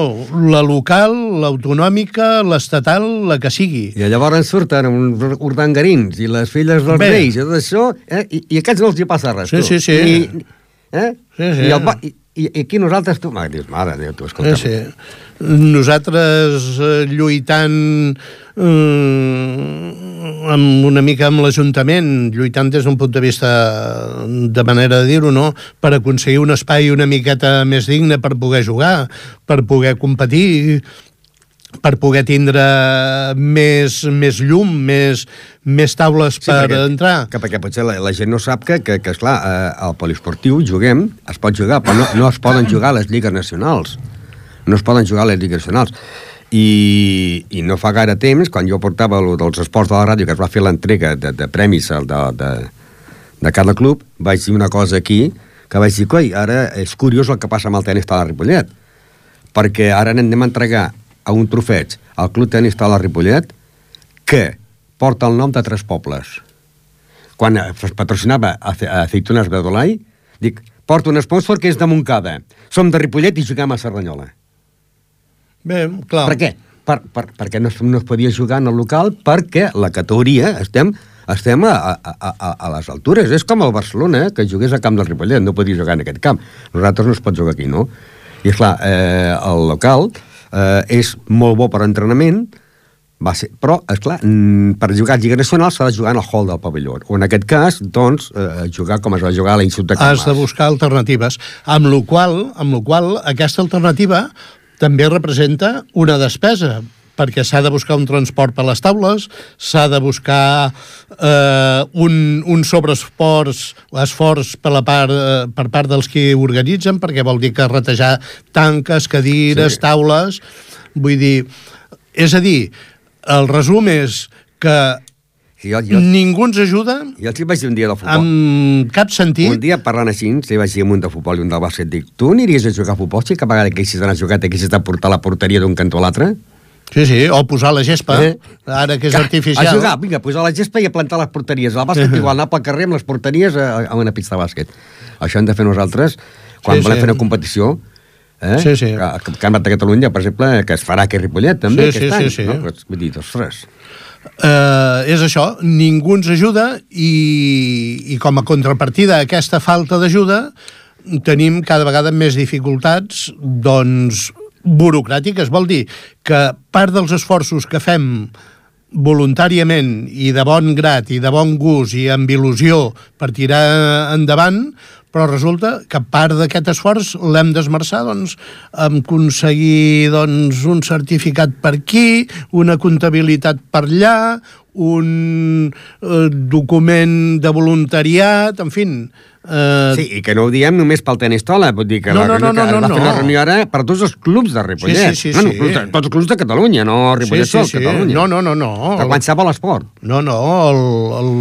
la local, l'autonòmica, l'estatal, la que sigui. I llavors surten uns urdangarins i les filles dels Bé. reis i tot això, eh? I, i a aquests no els hi passa res, Sí, tu. sí, sí. I, eh? Sí, sí. I, el, i, i, aquí nosaltres, tu, dius, mare Déu, tu, escolta. Sí, sí. Nosaltres eh, lluitant eh, amb una mica amb l'Ajuntament, lluitant des d'un punt de vista de manera de dir-ho, no? per aconseguir un espai una miqueta més digne per poder jugar, per poder competir, per poder tindre més, més llum, més, més taules per perquè, entrar. Que, perquè potser la, la gent no sap que, que, que esclar, eh, al poliesportiu juguem, es pot jugar, però no, no es poden jugar a les lligues nacionals. No es poden jugar a les lligues nacionals. I, i no fa gaire temps, quan jo portava el dels esports de la ràdio, que es va fer l'entrega de, de premis de, de, de cada club, vaig dir una cosa aquí, que vaig dir, coi, ara és curiós el que passa amb el tenis de la Ripollet, perquè ara anem a entregar a un trofeig al Club Tenis de la Ripollet que porta el nom de tres pobles. Quan es patrocinava Ace- Aceitunes Bedolai, dic, porta un sponsor que és de Montcada. Som de Ripollet i juguem a Cerdanyola. Bé, clar. Per què? Per, per, perquè no, es- no es podia jugar en el local perquè la categoria estem estem a, a, a, a les altures. És com el Barcelona, eh, que jugués a camp del Ripollet, no podia jugar en aquest camp. Nosaltres no es pot jugar aquí, no? I, esclar, eh, el local eh, és molt bo per entrenament, va ser, però, esclar, mm, per jugar a Lliga Nacional s'ha de jugar en el hall del pavelló. O en aquest cas, doncs, eh, jugar com es va jugar a l'Institut de Can has de buscar alternatives. Amb la qual, amb la qual aquesta alternativa també representa una despesa perquè s'ha de buscar un transport per les taules, s'ha de buscar eh, un, un sobreesforç esforç per, la part, eh, per part dels que organitzen, perquè vol dir que retejar tanques, cadires, Sí. sí. taules... Vull dir, és a dir, el resum és que I jo, jo, ningú ens ajuda jo els vaig dir un dia del futbol. amb cap sentit. Un dia parlant així, li vaig dir un de futbol i un del bàsquet, dic, tu aniries a jugar a futbol si cada vegada que haguessis d'anar a jugar t'haguessis de portar la porteria d'un cantó a l'altre? Sí, sí, o posar la gespa, Eh? ara que és Que- artificial. A jugar, vinga, posar la gespa i a plantar les porteries. Al bàsquet igual, anar pel carrer amb les porteries a, a una pista de bàsquet. Això hem de fer nosaltres quan Sí, volem sí. fer una competició. Eh? Sí, sí. Que, que, Campionat de Catalunya, per exemple, que es farà aquí a Ripollet, també, Sí, aquest sí, any. sí, sí. No? Vull dir, ostres... Eh, és això, ningú ens ajuda i, i com a contrapartida a aquesta falta d'ajuda tenim cada vegada més dificultats doncs burocràtiques. Vol dir que part dels esforços que fem voluntàriament i de bon grat i de bon gust i amb il·lusió per tirar endavant, però resulta que part d'aquest esforç l'hem d'esmerçar doncs, en aconseguir doncs, un certificat per aquí, una comptabilitat per allà, un eh, document de voluntariat, en fi... Eh, Sí, i que no ho diem només pel tenis tola, vull dir que No, la no, no, no, no, una no. reunió ara per tots els clubs de Ripollet. Sí, sí, sí, no, no, sí. clubs de- tots els clubs de Catalunya, no Ripollet sol, Catalunya. No, no, no, no. De qualsevol esport. No, no, el, el,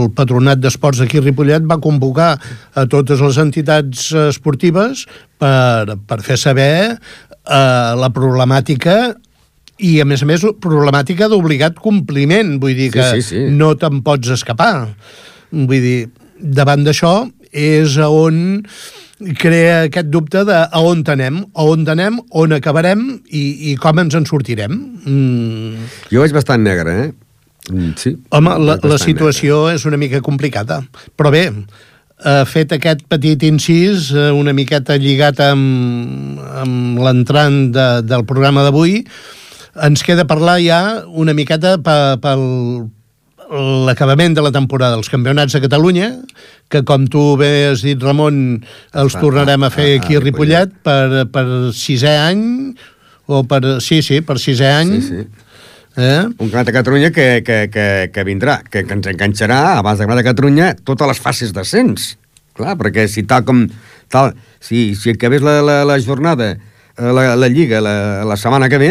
el Patronat d'Esports aquí a Ripollet va convocar a totes les entitats esportives per, per fer saber eh, la problemàtica i, a més a més, problemàtica d'obligat compliment. Vull dir Sí, que sí, sí. no te'n pots escapar. Vull dir, davant d'això és a on crea aquest dubte de a on anem, a on anem, on acabarem i, i com ens en sortirem. Mm. Jo veig bastant negre, eh? Mm, Sí. Home, la, la situació és una mica complicada. Però bé, eh, fet aquest petit incís, eh, una miqueta lligat amb, amb l'entrant de, del programa d'avui, ens queda parlar ja una miqueta pe, pel, l'acabament de la temporada dels campionats de Catalunya, que com tu bé has dit, Ramon, els Ah, tornarem a fer ah, ah, aquí a Ripollet per, per sisè any, o per... Sí, sí, per sisè any. Sí, sí. Eh? Un campionat de Catalunya que, que, que, que vindrà, que, que ens enganxarà, abans del campionat de Catalunya, totes les fases d'ascens. Clar, perquè si tal com... Tal, si, si acabés la, la, la jornada, eh, la, la Lliga, la, la setmana que ve,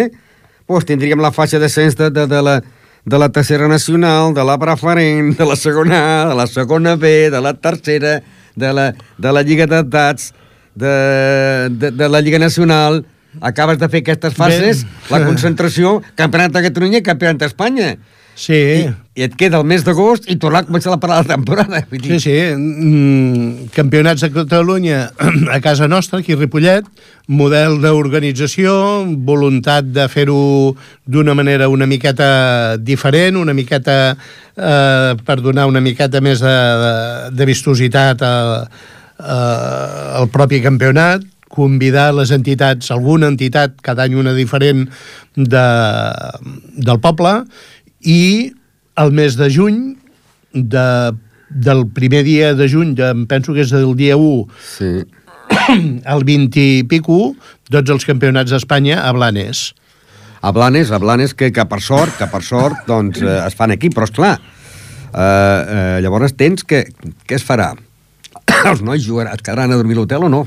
doncs tindríem la fase d'ascens de, de, de, la, de la tercera nacional, de la preferent, de la segona A, de la segona B, de la tercera, de la, de la Lliga d'Adaptats, de, de, de la Lliga Nacional, acabes de fer aquestes fases, Bé. la concentració, campionat de Catalunya i campionat d'Espanya. Sí. I, I et queda el mes d'agost i tornar a començar la parada de temporada. Vull dir, Sí, sí. Mm, campionats de Catalunya a casa nostra, aquí a Ripollet, model d'organització, voluntat de fer-ho d'una manera una miqueta diferent, una miqueta eh, per donar una miqueta més de, de, de vistositat a, a, al propi campionat, convidar les entitats, alguna entitat, cada any una diferent de, del poble, i el mes de juny de, del primer dia de juny, de, em penso que és del dia 1 sí. al 20 i pico, tots els campionats d'Espanya a Blanes. A Blanes, a Blanes, que, que per sort, que per sort, doncs, eh, es fan aquí, però esclar, eh, eh, llavors tens que... Què es farà? Els nois jugaran, es quedaran a dormir a l'hotel o no?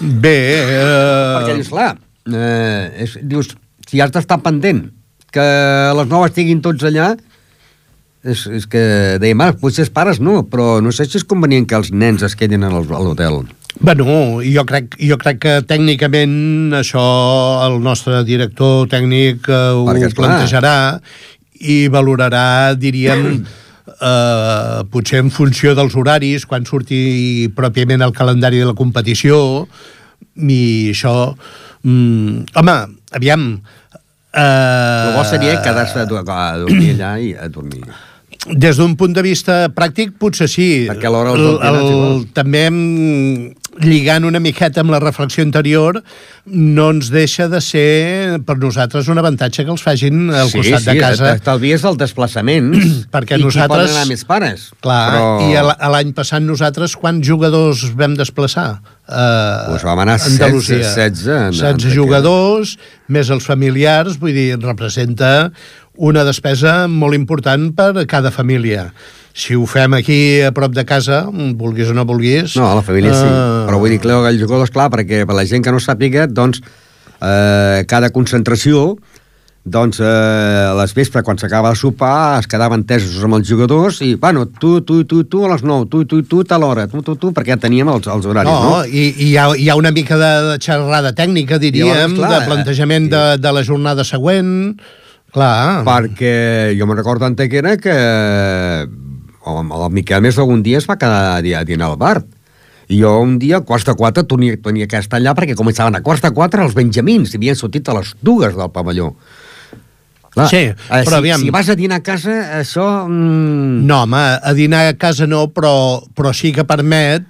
Bé, Perquè eh, dius, clar, eh, és, dius, si has d'estar pendent que les 9 estiguin tots allà, és, és que dèiem, ah, potser els pares no, però no sé si és convenient que els nens es quedin a l'hotel. bueno, jo crec, jo crec que tècnicament això el nostre director tècnic eh, ho Perquè, plantejarà i valorarà, diríem, eh, potser en funció dels horaris, quan surti pròpiament el calendari de la competició, i això... Mm, home, aviam... Eh, El bo seria quedar-se a, do- a dormir allà i a dormir. Des d'un punt de vista pràctic, potser sí. Perquè a l'hora El- el-. També lligant una miqueta amb la reflexió anterior, no ens deixa de ser per nosaltres un avantatge que els facin al costat de casa. T'estalvies el desplaçament Perquè i nosaltres- poden anar més pares. Clar, però... i l'any passat nosaltres quants jugadors vam desplaçar? Uh, Pues vam anar 16, 16 en- en 16 aquell. jugadors, més els familiars, vull dir, representa una despesa molt important per a cada família. Si ho fem aquí a prop de casa, vulguis o no vulguis... No, a la família sí. eh, Però vull dir que el jugador, esclar, perquè per la gent que no sàpiga, doncs, eh, cada concentració, doncs, eh, a les vespres, quan s'acaba de sopar, es quedaven tesos amb els jugadors i, bueno, tu, tu, tu, tu a les 9, tu, tu, tu, a tal hora, tu, tu, tu, perquè ja teníem els, els horaris, no? No, i, i hi, ha, hi ha una mica de, xerrada tècnica, diríem, Llavors, clar, de plantejament de, de la jornada següent... Clar. Perquè jo me'n recordo Antequera que el Miquel més d'algun dia es va quedar a dinar al bar. I jo un dia, a quarts de quatre, tenia, tenia que estar allà perquè començaven a quarts de quatre els benjamins, i havien sortit a les dues del pavelló. Clar, Sí, eh, però si, aviam. si vas a dinar a casa, això... Mm, No, home, a dinar a casa no, però, però sí que permet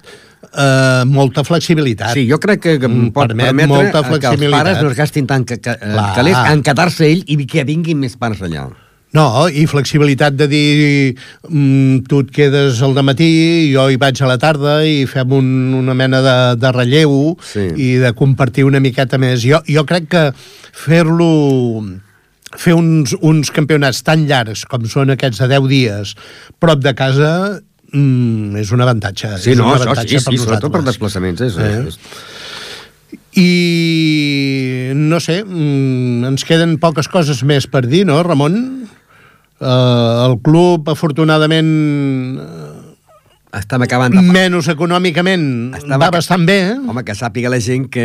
eh, molta flexibilitat. Sí, jo crec que, Mm, pot permet permetre molta que els pares no es gastin tant que, que, Clar. calés en quedar-se ell i que vinguin més pares allà. No, i flexibilitat de dir mm, tu et quedes al matí, jo hi vaig a la tarda i fem un, una mena de, de relleu Sí. i de compartir una miqueta més. Jo, jo crec que fer-lo fer uns, uns campionats tan llargs com són aquests de 10 dies prop de casa mm, és un avantatge. Sí, és no, un això avantatge sí, sí, sobretot per desplaçaments. És, Eh? és, I no sé, mm, ens queden poques coses més per dir, no, Ramon? Uh, el club, afortunadament, estem acabant de... menys econòmicament, Estava va bastant bé. eh? Home, que sàpiga la gent que,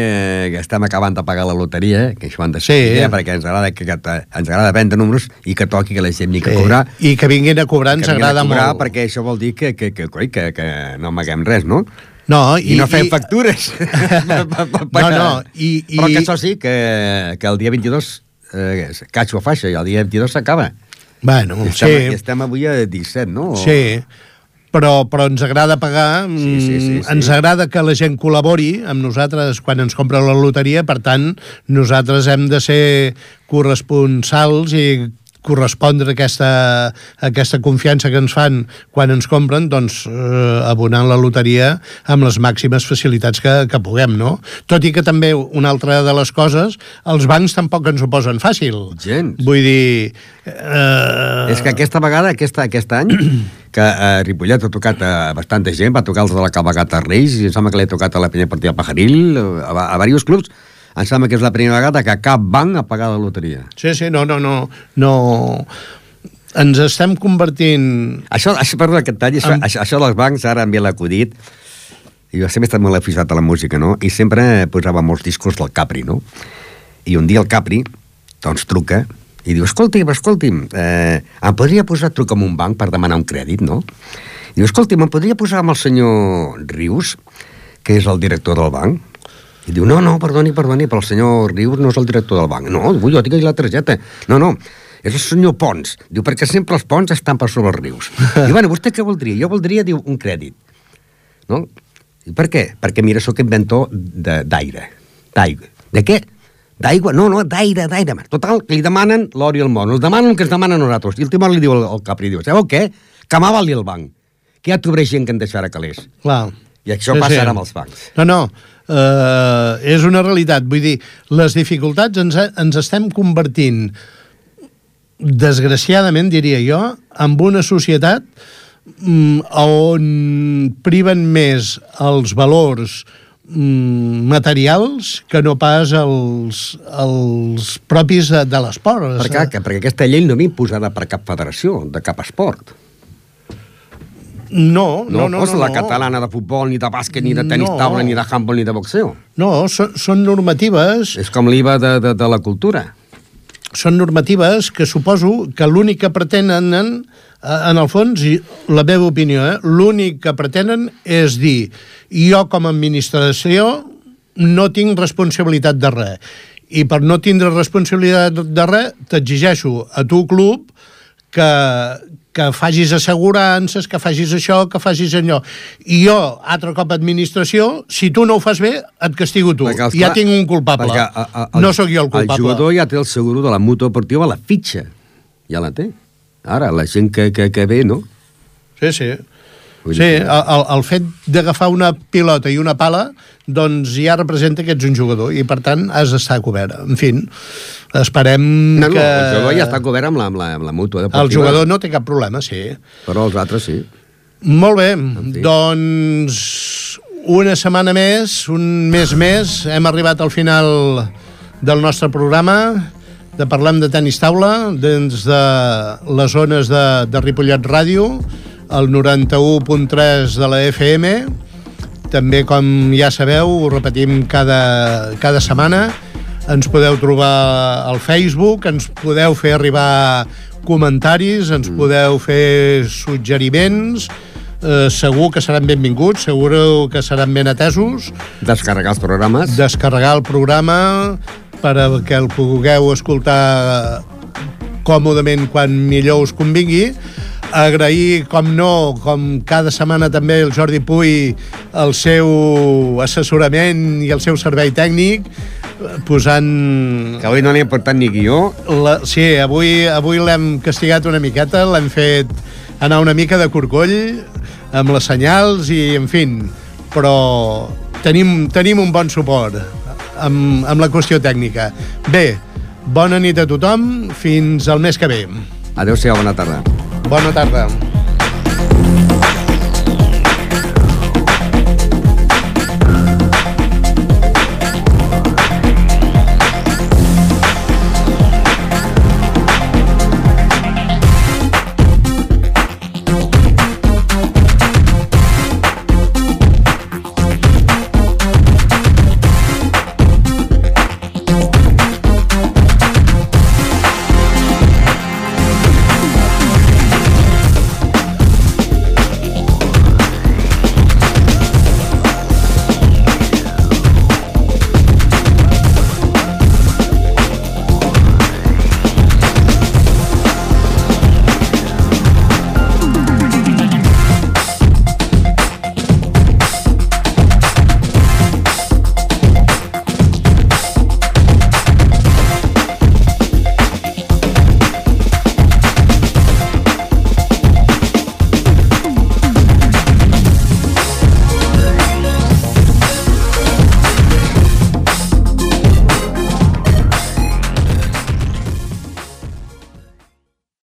que estem acabant de pagar la loteria, eh, que això han de Sí. saber, perquè ens agrada, que, que, ens agrada vendre números i que toqui que la gent vingui a cobrar. I que vinguin a cobrar ens que agrada cobrar, molt. Perquè això vol dir que, que, que, coi, que, que no amaguem res, no? No, I, I no fem factures. Per- per No, no, i- i- Però que això sí, que, que el dia 22 eh, catxo a faixa i el dia 22 s'acaba. Bueno, I estem, sí. i estem avui a 17, no? O- Sí, però, però ens agrada pagar, Sí, sí, sí, mm, sí. ens agrada que la gent col·labori amb nosaltres quan ens compra la loteria, per tant, nosaltres hem de ser corresponsals i correspondre a aquesta, a aquesta confiança que ens fan quan ens compren, doncs eh, abonant la loteria amb les màximes facilitats que, que puguem, no? Tot i que també una altra de les coses, els bancs tampoc ens ho posen fàcil. Gens. Vull dir... Eh... És que aquesta vegada, aquesta, aquest any, que a eh, Ripollet ha tocat a bastanta gent, va tocar els de la Cabalgata Reis, i em sembla que l'he tocat a la Penya Partida Pajaril, a, a, a diversos clubs, em sembla que és la primera vegada que cap banc ha pagat la loteria. Sí, sí, no, no, no, no... Ens estem convertint... Això, això perdó, aquest tall, això, Amb- això, això dels bancs ara ve l'acudit, i jo sempre he estat molt aficionat a la música, no? I sempre posava molts discos del Capri, no? I un dia el Capri, doncs truca, i diu, escolti'm, escolti'm, eh, em podria posar, truca a un banc per demanar un crèdit, no? I diu, escolti'm, em podria posar amb el senyor Rius, que és el director del banc? I diu, no, no, perdoni, perdoni, però el senyor Rius no és el director del banc. No, vull, jo tinc aquí la targeta. No, no, és el senyor Pons. Diu, perquè sempre els ponts estan per sobre els rius. I bueno, vostè què voldria? Jo voldria, diu, un crèdit. No? I per què? Perquè, mira, sóc inventor de- d'aire. D'aigua. De què? D'aigua? No, no, d'aire, d'aire. Total, que li demanen l'or i el món. Els demanen el que ens demanen a nosaltres. I el Timor li diu al, Capri, diu, sabeu què? Que m'avali el banc. Que ja trobaré gent que em deixarà calés. Clar. I això passa ara amb els bancs. No, no, uh, és una realitat. Vull dir, les dificultats ens, ens estem convertint, desgraciadament, diria jo, amb una societat mm, on priven més els valors mm, materials que no pas els, els propis de, de l'esport. Per què? Que- Perquè aquesta llei no ve imposada per cap federació, de cap esport. No, No, no, no. no, la no. catalana de futbol, ni de bàsquet, ni de tenis No. taula, ni de handball, ni de boxeo. No, són, són normatives És com l'IVA de, de, de la cultura. són normatives que suposo que l'únic que pretenen, eh, en el fons, i la meva opinió, eh, l'únic que pretenen és dir jo com a administració no tinc responsabilitat de res. I per no tindre responsabilitat de res, t'exigeixo a tu, club, que, que facis assegurances, que facis això, que facis allò. I jo, altre cop administració, si tu no ho fas bé, et castigo tu. Perquè, ja tinc un culpable. Perquè, a, a, el, no sóc jo el culpable. El jugador ja té el seguro de la mútua deportiva a la fitxa. Ja la té. Ara, la gent que, que, que ve, no? Sí, sí. Vull Sí, dir el, el- fet d'agafar una pilota i una pala, doncs ja representa que ets un jugador i, per tant, has d'estar cobert. En fi, esperem No, no, que... el jugador ja està cobert amb la, amb la, amb la mútua deportiva. El jugador no té cap problema, sí. Però els altres sí. Molt bé, fi. doncs una setmana més, un mes més, hem arribat al final del nostre programa de Parlem de Tenis Taula des de les zones de, de Ripollet Ràdio el 91.3 de la FM també com ja sabeu ho repetim cada, cada setmana ens podeu trobar al Facebook ens podeu fer arribar comentaris ens podeu fer suggeriments eh, segur que seran benvinguts segur que seran ben atesos. Descarregar els programes. descarregar el programa per a que el pugueu escoltar còmodament quan millor us convingui agrair, com no, com cada setmana també el Jordi Puy el seu assessorament i el seu servei tècnic posant Que avui no n'hi ha portat ni guió. la, sí, avui, avui l'hem castigat una miqueta, l'hem fet anar una mica de corcoll amb les senyals i, en fin, però tenim, tenim un bon suport amb, amb la qüestió tècnica. Bé, bona nit a tothom, fins al mes que ve. Adéu-siau, bona tarda. Bona tarda.